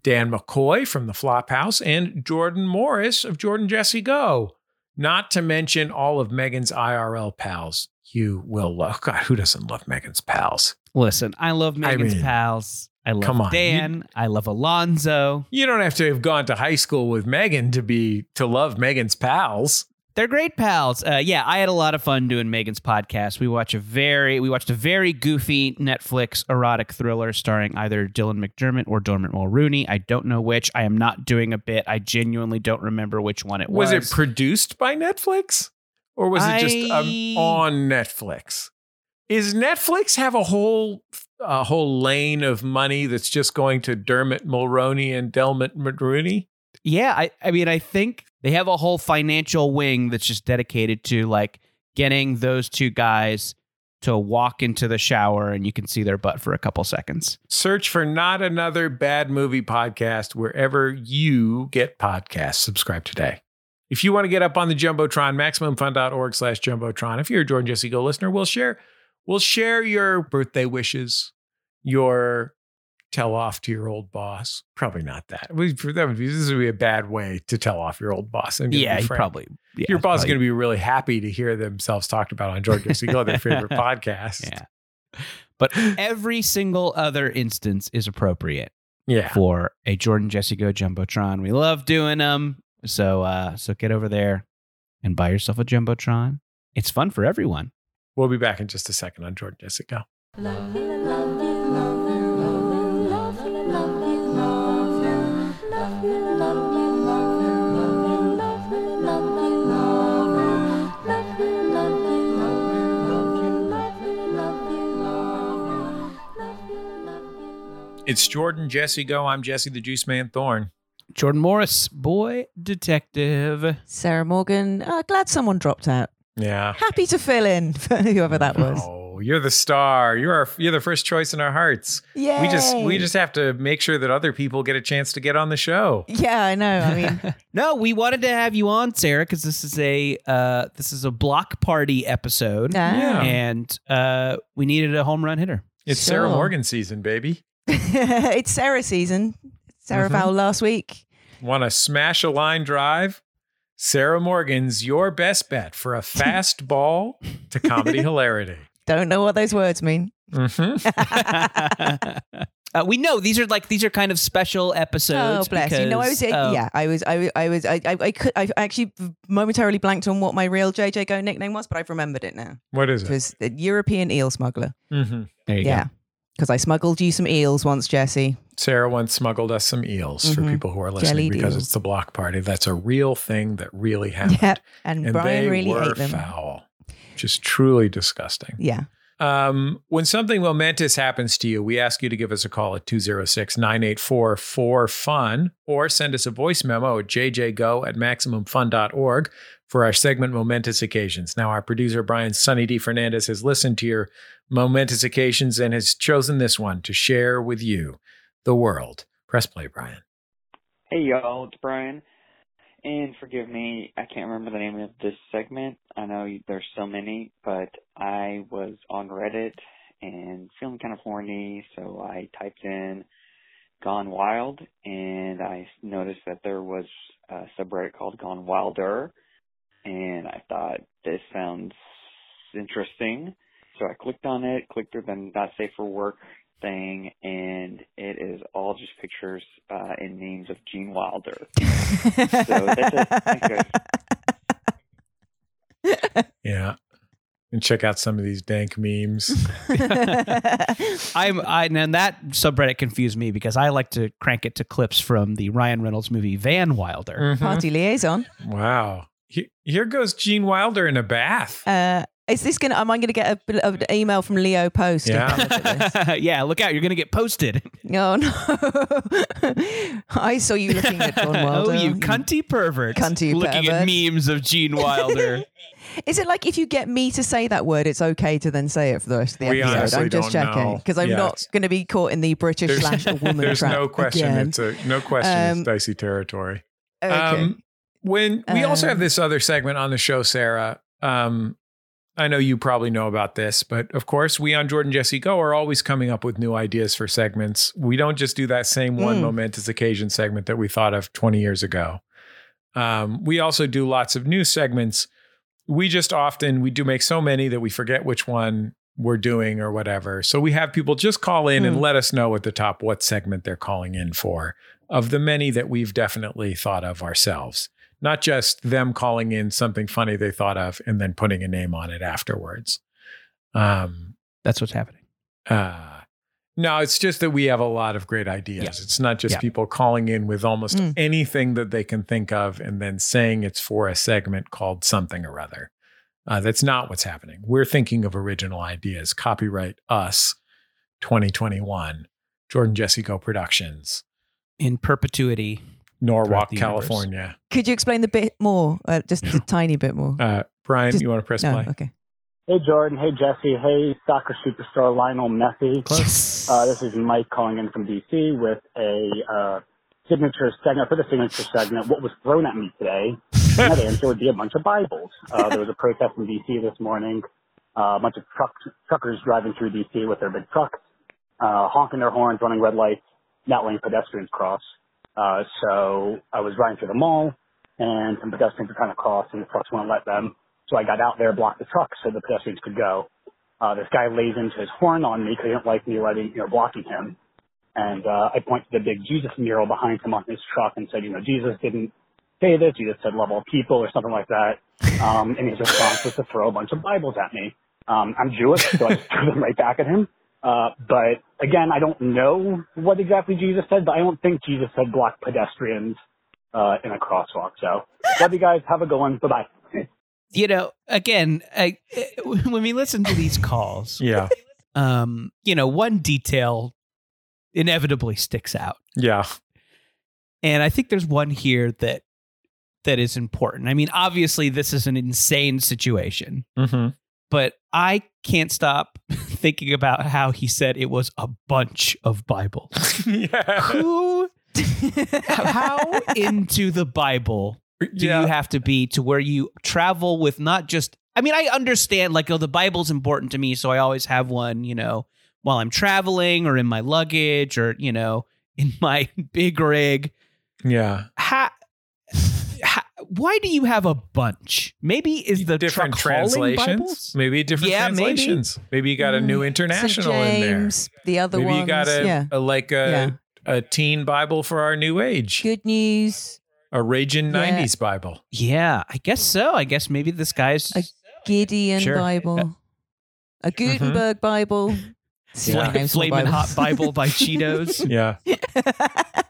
Dan McCoy from the Flophouse, and Jordan Morris of Jordan Jesse Go. Not to mention all of Megan's IRL pals. You will love. God, who doesn't love Megan's pals? Listen, I love Megan's mean, pals. I love come on, Dan. I love Alonso. You don't have to have gone to high school with Megan to be to love Megan's pals. They're great pals. Uh, yeah, I had a lot of fun doing Megan's podcast. We watch a very we watched a very goofy Netflix erotic thriller starring either Dylan McDermott or Dermot Mulroney. I don't know which. I am not doing a bit. I genuinely don't remember which one it was. Was it produced by Netflix or was it just um, on Netflix? Is Netflix have a whole a whole lane of money that's just going to Dermot Mulroney and Delmot Mulroney? Yeah, I, I mean, I think they have a whole financial wing that's just dedicated to like getting those two guys to walk into the shower and you can see their butt for a couple seconds. Search for not another bad movie podcast wherever you get podcasts. Subscribe today. If you want to get up on the Jumbotron, MaximumFun.org slash Jumbotron. If you're a Jordan Jesse Go listener, we'll share we'll share your birthday wishes, your tell off to your old boss. Probably not that. We, for that would be, this would be a bad way to tell off your old boss. Yeah, be he frank. probably. Yeah, your boss is going to be really happy to hear themselves talked about on Jordan Jesse Go, their favorite podcast. Yeah. But every single other instance is appropriate Yeah. for a Jordan Jesse Go Jumbotron. We love doing them. So uh so get over there and buy yourself a Jumbotron. It's fun for everyone. We'll be back in just a second on Jordan Jessica. It's Jordan Jesse Go. I'm Jesse the Juice Man Thorne. Jordan Morris, boy detective. Sarah Morgan. Uh, glad someone dropped out. Yeah. Happy to fill in for whoever that was. Oh, you're the star. You're our, you're the first choice in our hearts. Yeah. We just we just have to make sure that other people get a chance to get on the show. Yeah, I know. I mean, No, we wanted to have you on, Sarah, because this is a uh, this is a block party episode, ah. Yeah. and uh, we needed a home run hitter. It's Sarah Morgan season, baby. it's Sarah season. Sarah. Vowell last week. Want to smash a line drive? Sarah Morgan's your best bet for a fast ball to comedy hilarity. Don't know what those words mean. Mhm. uh, we know these are like these are kind of special episodes. oh, bless you. No, I was. because, uh, yeah, I was. I, was- I was. I, I, I could. I actually momentarily blanked on what my real JJ Go nickname was, but I've remembered it now. what is It it? was the European eel smuggler. hmm There you Yeah, because I smuggled you some eels once, Jesse. Sarah once smuggled us some eels for Mhm. people who are listening Jellied because eels. it's the block party. That's a real thing that really happened. Yeah, and, And Brian they really were ate them. foul, which is truly disgusting. Yeah. Um, when something momentous happens to you, we ask you to give us a call at 206 984 4FUN or send us a voice memo at jjgo at maximumfun.org. for our segment Momentous Occasions. Now, our producer, Brian Sunny D. Fernandez, has listened to your momentous occasions and has chosen this one to share with you, the world. Press play, Brian. Hey y'all, it's Brian. And forgive me, I can't remember the name of this segment. I know there's so many, but I was on Reddit and feeling kind of horny, so I typed in Gone Wild and I noticed that there was a subreddit called Gone Wilder and I thought this sounds interesting. So I clicked on it, clicked through the not safe for work thing, and it is all just pictures uh, and names of Gene Wilder. that's it. Yeah. And check out some of these dank memes. I'm I and that subreddit confused me because I like to crank it to clips from the Ryan Reynolds movie Van Wilder. Mhm. Party liaison. Wow. He- Here goes Gene Wilder in a bath. Uh, is this gonna? Am I gonna get a bit an email from Leo Post? Yeah. Look yeah, look out! You're gonna get posted. Oh no! I saw you looking at Gone Wilder. oh, you cunty pervert! Cunty looking pervert. at memes of Gene Wilder. Is it like if you get me to say that word, it's okay to then say it for the rest of the We episode? honestly I'm just checking because I'm Yeah, not going to be caught in the British There's- slash a woman There's trap no question. again. It's a no question. Um, it's dicey territory. okay. Um, when we also Uh, have this other segment on the show, Sarah. Um, I know you probably know about this, but of course, we on Jordan Jesse Go are always coming up with new ideas for segments. We don't just do that same one Mm. momentous occasion segment that we thought of 20 years ago. Um, we also do lots of new segments. We just often we do make so many that we forget which one we're doing or whatever. So we have people just call in and Mm. let us know at the top what segment they're calling in for of the many that we've definitely thought of ourselves not just them calling in something funny they thought of and then putting a name on it afterwards. Um, That's what's happening. uh, no, it's just that we have a lot of great ideas. Yeah. It's not just Yeah. people calling in with almost Mm. anything that they can think of and then saying it's for a segment called something or other. Uh, that's not what's happening. We're thinking of original ideas. Copyright us 2021, Jordan Jesse Go Productions, In perpetuity. Norwalk, the universe. California. Could you explain the bit more? Uh, just a tiny bit more. Uh, Brian, Just- you want to press no, play? okay. Hey Jordan, hey Jesse, hey soccer superstar Lionel Messi. Uh, this is Mike calling in from DC with a uh, signature segment for the signature segment. What was thrown at me today? And that answer would be a bunch of Bibles. Uh, there was a protest in DC this morning. Uh, a bunch of truck, truckers driving through DC with their big trucks, uh, honking their horns, running red lights, not letting pedestrians cross. Uh, so I was riding through the mall, and some pedestrians were trying to cross, and the trucks wouldn't let them. So I got out there, blocked the trucks so the pedestrians could go. Uh, this guy lays into his horn on me because he didn't like me letting, you know, blocking him. And, uh, I point to the big Jesus mural behind him on his truck and said, you know, Jesus didn't say this. Jesus said love all people or something like that. Um, and his response was to throw a bunch of Bibles at me. Um, I'm Jewish, so I just threw them right back at him. Uh, but again, I don't know what exactly Jesus said, but I don't think Jesus said block pedestrians, uh, in a crosswalk. So love you guys. Have a good one. Bye bye. You know, again, I, when we listen to these calls, Yeah. um, you know, one detail inevitably sticks out. Yeah. And I think there's one here that that is important. I mean, obviously this is an insane situation, Mm-hmm. but I can't stop thinking about how he said it was a bunch of Bible. yeah. Who how into the Bible do yeah. you have to be to where you travel with not just I mean, I understand like oh the Bible's important to me, so I always have one, you know, while I'm traveling or in my luggage or, you know, in my big rig. yeah. How, how why do you have a bunch? Maybe is the different truck hauling translations? Bibles? Maybe different Yeah, maybe. translations. Maybe. you got a new Mm, international St. in there. The other Maybe ones. you got a, yeah. a like a Yeah. a teen Bible for our new age. Good news. A raging Yeah. nineties Bible. Yeah, I guess so. I guess maybe this guy's A Gideon Sure. Bible. A Gutenberg Bible. Yeah. Names for Flamin' Bibles. Hot Bible by Cheetos. Yeah.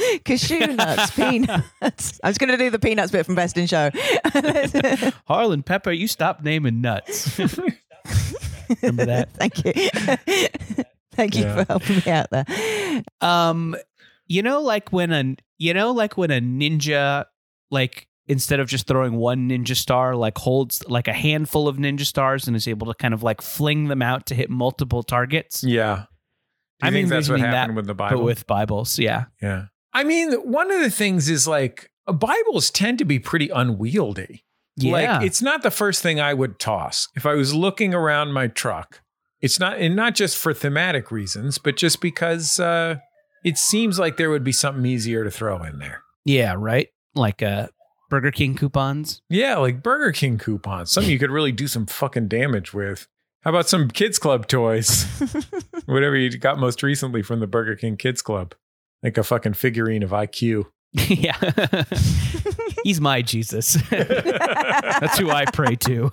Cashew nuts, peanuts. I was going to do the peanuts bit from Best in Show. Harlan Pepper, you stop naming nuts. Remember that? Thank you. Thank you Yeah. for helping me out there. Um, you know, like when a you know, like when a ninja like instead of just throwing one ninja star, like holds like a handful of ninja stars and is able to kind of like fling them out to hit multiple targets. Yeah. Do you I'm think that's what happened that, with the Bible? But with Bibles, yeah. yeah. I mean, one of the things is like uh, Bibles tend to be pretty unwieldy. Yeah. Like it's not the first thing I would toss if I was looking around my truck. It's not, and not just for thematic reasons, but just because uh, it seems like there would be something easier to throw in there. yeah, right? Like uh Burger King coupons. Yeah, like Burger King coupons, something you could really do some fucking damage with. How about some Kids Club toys? Whatever you got most recently from the Burger King Kids Club, like a fucking figurine of IQ. yeah. He's my Jesus. That's who I pray to.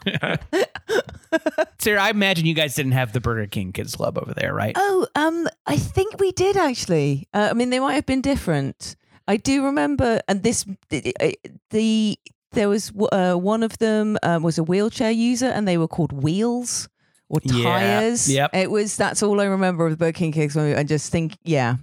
Sarah, I imagine you guys didn't have the Burger King Kids Club over there, right? Oh, um, I think we did actually. Uh, I mean, they might have been different. I do remember, and this the, the there was uh, one of them um, was a wheelchair user, and they were called wheels or Yeah, tires. yep. It was that's all I remember of the Burger King Kids movie. I just think, yeah.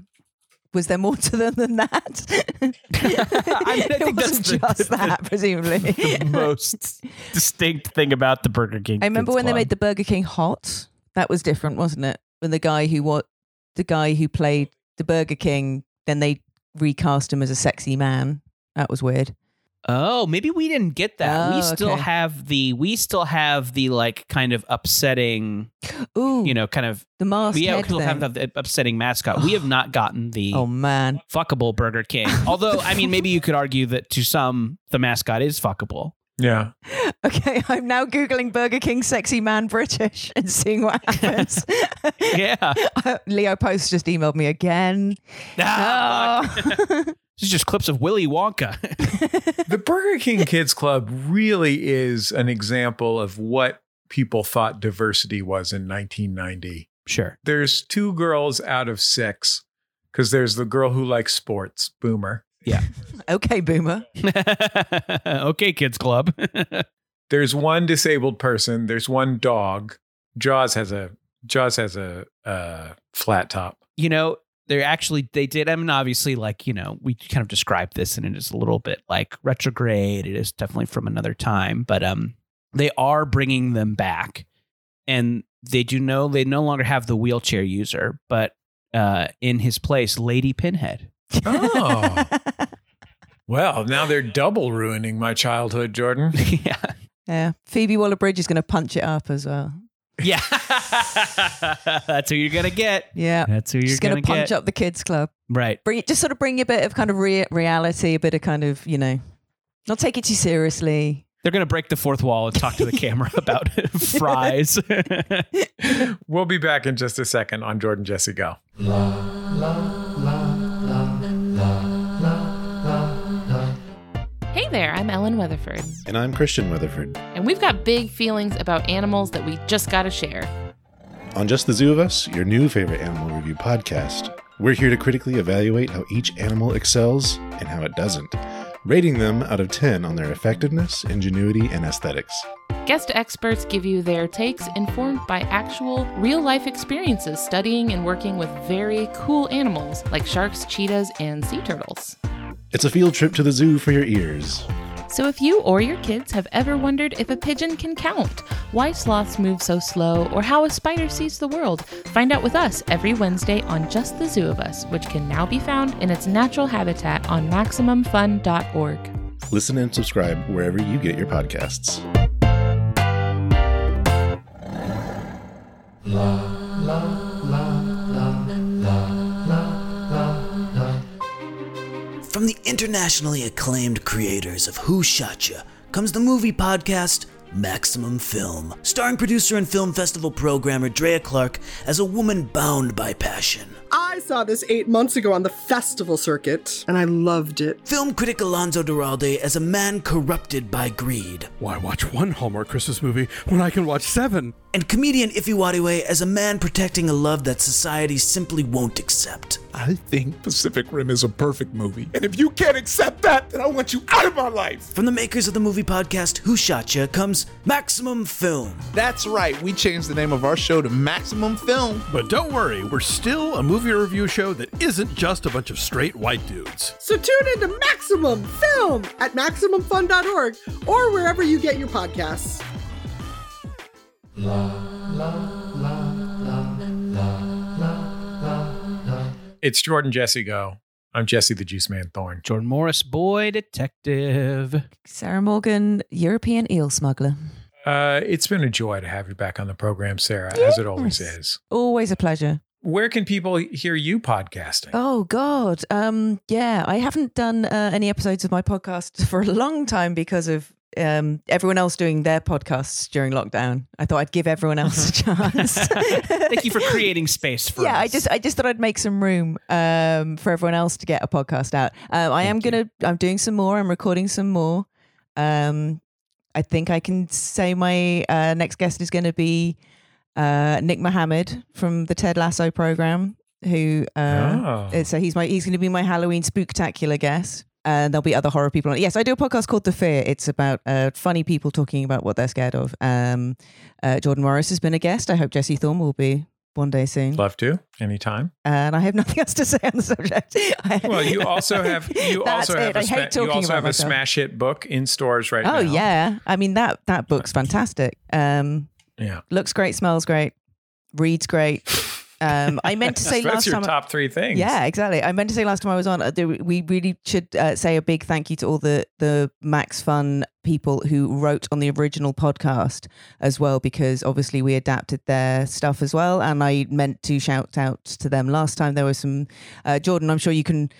Was there more to them than that? I mean, I it think that's the- just the- that, presumably. the most distinct thing about the Burger King. I remember Kids when they made the Burger King hot. That was different, wasn't it? When the guy who what the guy who played the Burger King, then they recast him as a sexy man. That was weird. Oh, maybe we didn't get that. we Oh, still okay. have the we still have the like kind of upsetting, Ooh, you know, kind of the mask we still thing. have the upsetting mascot. We have not gotten the oh man, fuckable Burger King. Although, I mean, maybe you could argue that to some the mascot is fuckable. Yeah. okay. I'm now googling Burger King sexy man British and seeing what happens. Yeah. Leo Post just emailed me again. Ah, fuck. This is just clips of Willy Wonka. The Burger King Kids Club really is an example of what people thought diversity was in 1990. sure. There's two girls out of six because there's the girl who likes sports, Boomer. Yeah. okay, Boomer. okay, kids club. There's one disabled person. There's one dog. Jaws has a Jaws has a uh, flat top. you know, they're actually they did. I mean, obviously, like you know, we kind of described this, and it is a little bit like retrograde. It is definitely from another time, but um, they are bringing them back, and they do know they no longer have the wheelchair user, but uh, in his place, Lady Pinhead. Oh. Well, now they're double ruining my childhood, Jordan. yeah, yeah, Phoebe Waller Bridge is going to punch it up as well. Yeah, that's who you're gonna get. Yeah. That's who you're Just going gonna, punch get. up the kids club. Right. Bring just sort of bring a bit of kind of re- reality, a bit of kind of you know, not take it too seriously. They're gonna break the fourth wall and talk to the camera about fries. We'll be back in just a second on Jordan Jesse Go. Hey there, I'm Ellen Weatherford, And I'm Christian Weatherford. and we've got big feelings about animals that we just gotta share. On Just the Zoo of Us, your new favorite animal review podcast, we're here to critically evaluate how each animal excels and how it doesn't, rating them out of 10 on their effectiveness, ingenuity, and aesthetics. Guest experts give you their takes informed by actual, real life experiences studying and working with very cool animals like sharks, cheetahs, and sea turtles. It's a field trip to the zoo for your ears. So, if you or your kids have ever wondered if a pigeon can count, why sloths move so slow, or how a spider sees the world, find out with us every Wednesday on Just the Zoo of Us, which can now be found in its natural habitat on MaximumFun.org. Listen and subscribe wherever you get your podcasts. From the internationally acclaimed creators of Who Shot Ya comes the movie podcast Maximum Film, starring producer and film festival programmer Drea Clark as a woman bound by passion. I saw this eight months ago on the festival circuit, and I loved it. Film critic Alonso Duralde as a man corrupted by greed. Why watch one Hallmark Christmas movie when I can watch seven? And comedian Ify Nwadiwe as a man protecting a love that society simply won't accept. I think Pacific Rim is a perfect movie. And if you can't accept that, then I want you out of my life. From the makers of the movie podcast Who Shot Ya comes Maximum Film. That's right. We changed the name of our show to Maximum Film. But don't worry, we're still a movie review show that isn't just a bunch of straight white dudes. So tune in to Maximum Film at MaximumFun.org or wherever you get your podcasts. It's Jordan Jesse Go. I'm Jesse the Juice Man Thorn. Jordan Morris, boy detective. Sarah Morgan, European eel smuggler. Uh, it's been a joy to have you back on the program, Sarah, as it always is. Always a pleasure. Where can people hear you podcasting? Oh God, um, yeah, I haven't done uh, any episodes of my podcast for a long time because of um, everyone else doing their podcasts during lockdown. I thought I'd give everyone else a chance. Thank you for creating space for yeah, I just I just thought I'd make some room um, for everyone else to get a podcast out. Um, I am gonna I'm doing some more. I'm recording some more. Um, I think I can say my uh, next guest is going to be uh, Nick Mohammed from the Ted Lasso program. Who uh, Oh. so he's my he's going to be my Halloween spooktacular guest. And there'll be other horror people on it. Yes, I do a podcast called The Fear. It's about uh, funny people talking about what they're scared of. Um, uh, Jordan Morris has been a guest. I hope Jesse Thorne will be one day soon. Love to anytime. And I have nothing else to say on the subject. Well, you also have you also have a sma- you also have a smash hit book in stores right now. Oh yeah, I mean that that book's fantastic. Um, Yeah. looks great, smells great, reads great. Um, I meant to say last your time. top three things. Yeah, exactly. I meant to say last time I was on. uh, We really should uh, say a big thank you to all the the Max Fun people who wrote on the original podcast as well, because obviously we adapted their stuff as well. And I meant to shout out to them last time. There was some uh, Jordan. I'm sure you can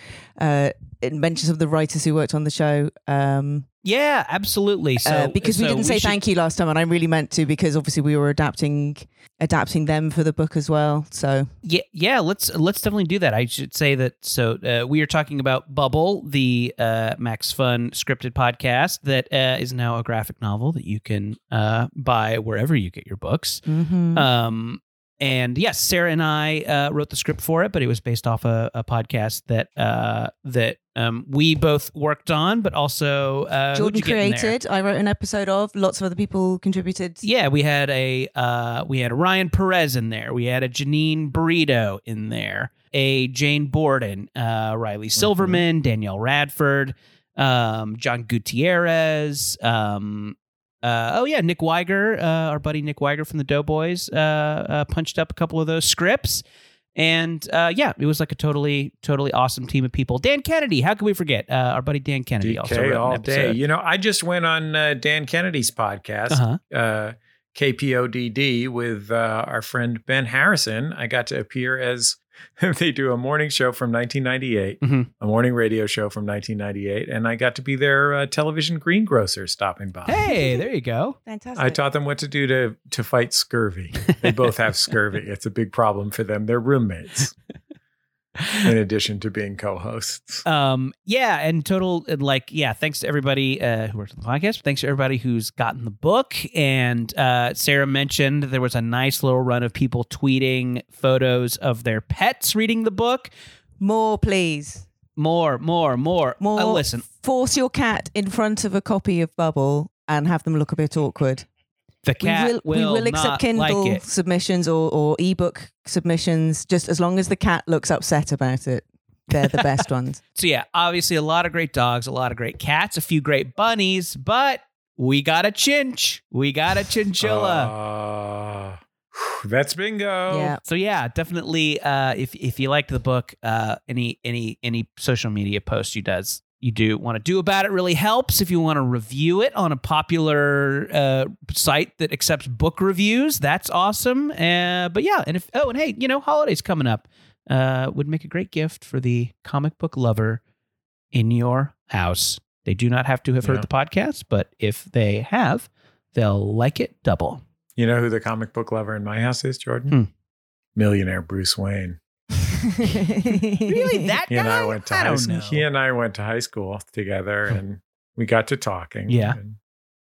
uh, mention some of the writers who worked on the show. Um, yeah, absolutely. So uh, because we so didn't say should- thank you last time, and I really meant to because obviously we were adapting adapting them for the book as well. So Yeah, yeah. Let's let's definitely do that. I should say that. So uh, we are talking about Bubble, the uh, Max Fun scripted podcast that uh, is now a graphic novel that you can uh, buy wherever you get your books. Mhm. Um, and yes, Sarah and I uh, wrote the script for it, but it was based off a, a podcast that uh, that um, we both worked on, but also uh, Jordan you get in there? created. I wrote an episode of. Lots of other people contributed. Yeah, we had a uh, we had a Ryan Perez in there. We had a Janine Brito in there. A Jane Borden, uh, Riley Silverman, Danielle Radford, um, John Gutierrez. Um, uh, oh yeah, Nick Wiger, uh, our buddy Nick Wiger from the Doughboys, uh, uh, punched up a couple of those scripts. And uh, yeah, it was like a totally, totally awesome team of people. Dan Kennedy, how can we forget? Uh, our buddy Dan Kennedy also DK an all day. You know, I just went on uh, Dan Kennedy's podcast, Uh-huh. uh, KPODD, with uh, our friend Ben Harrison. I got to appear as they do a morning show from 1998, Mhm. a morning radio show from 1998, and I got to be their uh, television greengrocer stopping by. Hey, there you go. Fantastic. I taught them what to do to to fight scurvy. They both have scurvy. It's a big problem for them. They're roommates, in addition to being co-hosts. Um, yeah, and total like, yeah, thanks to everybody uh, who worked on the podcast. Thanks to everybody who's gotten the book. And uh, Sarah mentioned there was a nice little run of people tweeting photos of their pets reading the book. More, please. More, more, more. More. Uh, listen, Force your cat in front of a copy of Bubble and have them look a bit awkward. The cat we will, we will accept Kindle like it. submissions or, or ebook submissions just as long as the cat looks upset about it. They're the best ones. So yeah, obviously a lot of great dogs, a lot of great cats, a few great bunnies, but we got a chinch. We got a chinchilla. Uh, that's bingo. Yeah. So yeah, definitely. Uh, if if you liked the book, uh, any any any social media post you does you do want to do about it really helps. If you want to review it on a popular uh, site that accepts book reviews, that's awesome. Uh, but yeah, and if oh, and hey, you know, holidays coming up uh, would make a great gift for the comic book lover in your house. They do not have to have heard the podcast, but if they have, they'll like it double. You know who the comic book lover in my house is, Jordan? Hmm. Millionaire Bruce Wayne. Really, that He and guy? I went to I high don't school. know. He and I went to high school together, and we got to talking. Yeah. And-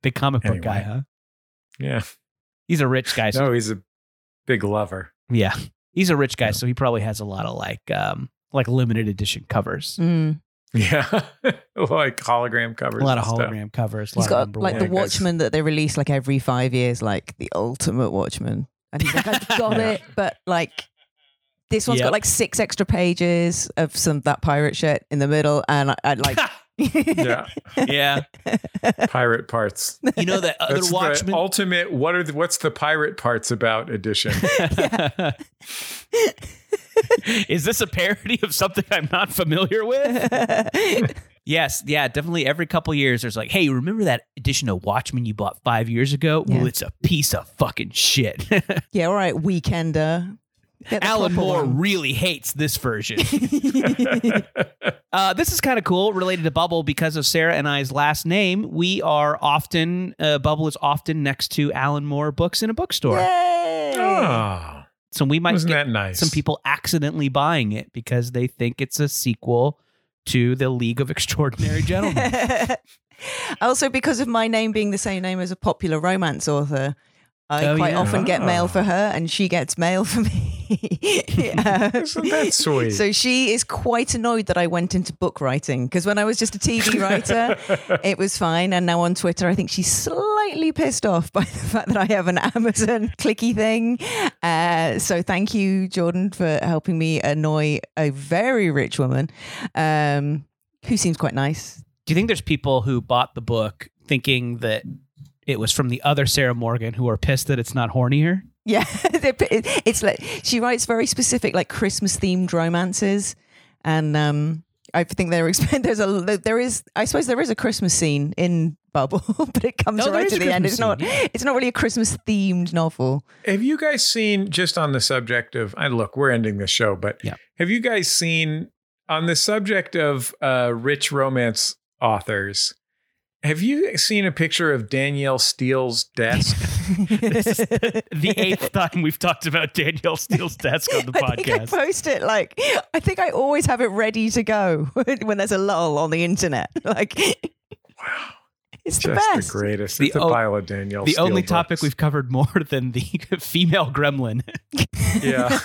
Big comic book guy, huh? yeah. He's a rich guy. So No, he's a big lover. Yeah, he's a rich guy, so he probably has a lot of like um like limited edition covers, Mm. Yeah, like hologram covers. a lot of and stuff. hologram covers. A He's lot of got like one. the Watchmen that they release like every five years, like the ultimate Watchmen. And he's like, I've got Yeah. it, but like This one's Yep. got like six extra pages of some that pirate shit in the middle, and I, I like. Yeah. yeah. Pirate parts. You know that other That's Watchmen. the ultimate. What are the, what's the pirate parts about edition? Is this a parody of something I'm not familiar with? yes, yeah, definitely. Every couple years, there's like, hey, remember that edition of Watchmen you bought five years ago? Yeah. Well, it's a piece of fucking shit. yeah, all right, Weekender. Get Alan Moore one. really hates this version. uh, this is kind of cool, related to Bubble because of Sarah and I's last name. We are often uh, Bubble is often next to Alan Moore books in a bookstore. oh, So we might wasn't get that nice? some people accidentally buying it because they think it's a sequel to the League of Extraordinary Gentlemen. also, because of my name being the same name as a popular romance author, I Oh, quite yeah. often get mail Ah. for her, and she gets mail for me. Uh, Isn't that sweet? So she is quite annoyed that I went into book writing because when I was just a TV writer, it was fine. And now on Twitter, I think she's slightly pissed off by the fact that I have an Amazon clicky thing. Uh, so thank you, Jordan, for helping me annoy a very rich woman um, who seems quite nice. Do you think there's people who bought the book thinking that it was from the other Sarah Morgan who are pissed that it's not hornier? Yeah, it's like she writes very specific, like Christmas themed romances, and um, I think there is there's a there is I suppose there is a Christmas scene in Bubble, but it comes No, there right to a the end. It's not scene, it's not really a Christmas themed novel. Have you guys seen just on the subject of? I look, we're ending the show, but Yeah. have you guys seen on the subject of uh, rich romance authors? Have you seen a picture of Danielle Steel's desk? This is the eighth time we've talked about Danielle Steel's desk on the podcast. I think I post it like I think I always have it ready to go when there's a lull on the internet. Like, wow, it's the just best. the greatest. The it's a o- pile of Danielle. the Steele only topic we've covered more than the female gremlin. Yeah.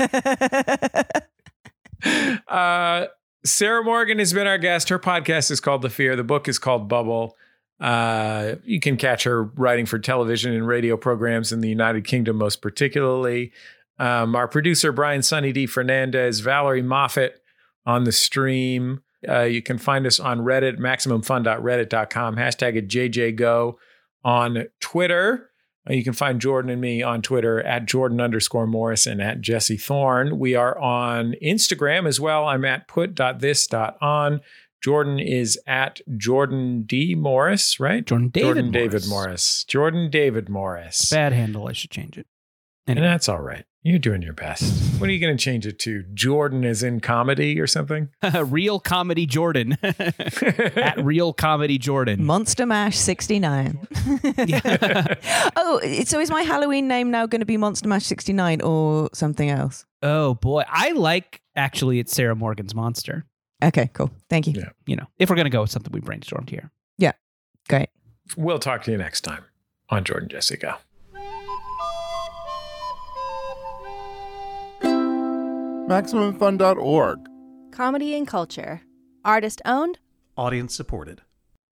Uh, Sarah Morgan has been our guest. Her podcast is called The Fear. The book is called Bubble. Uh, you can catch her writing for television and radio programs in the United Kingdom, most particularly. Um, our producer, Brian Sunny D. Fernandez, Valerie Moffat on the stream. Uh, you can find us on Reddit, MaximumFun.reddit.com, hashtag it JJGo on Twitter. Uh, You can find Jordan and me on Twitter at Jordan underscore Morris and at Jesse Thorne. We are on Instagram as well. I'm at put.this.on. Jordan is at Jordan D. Morris, right? Jordan David Jordan Morris. David Morris. Jordan David Morris. Bad handle. I should change it. And that's all right. You're doing your best. What are you going to change it to? Jordan is in comedy or something? Real comedy Jordan at Real Comedy Jordan. Monster Mash 69. oh, so is my Halloween name now going to be Monster Mash 69 or something else? Oh boy, I like actually it's Sarah Morgan's monster. Okay, cool. Thank you. Yeah. You know, if we're gonna go with something we brainstormed here. Yeah, great. We'll talk to you next time on Jordan Jesse Go. MaximumFun.org. Comedy and culture. Artist owned, Audience supported.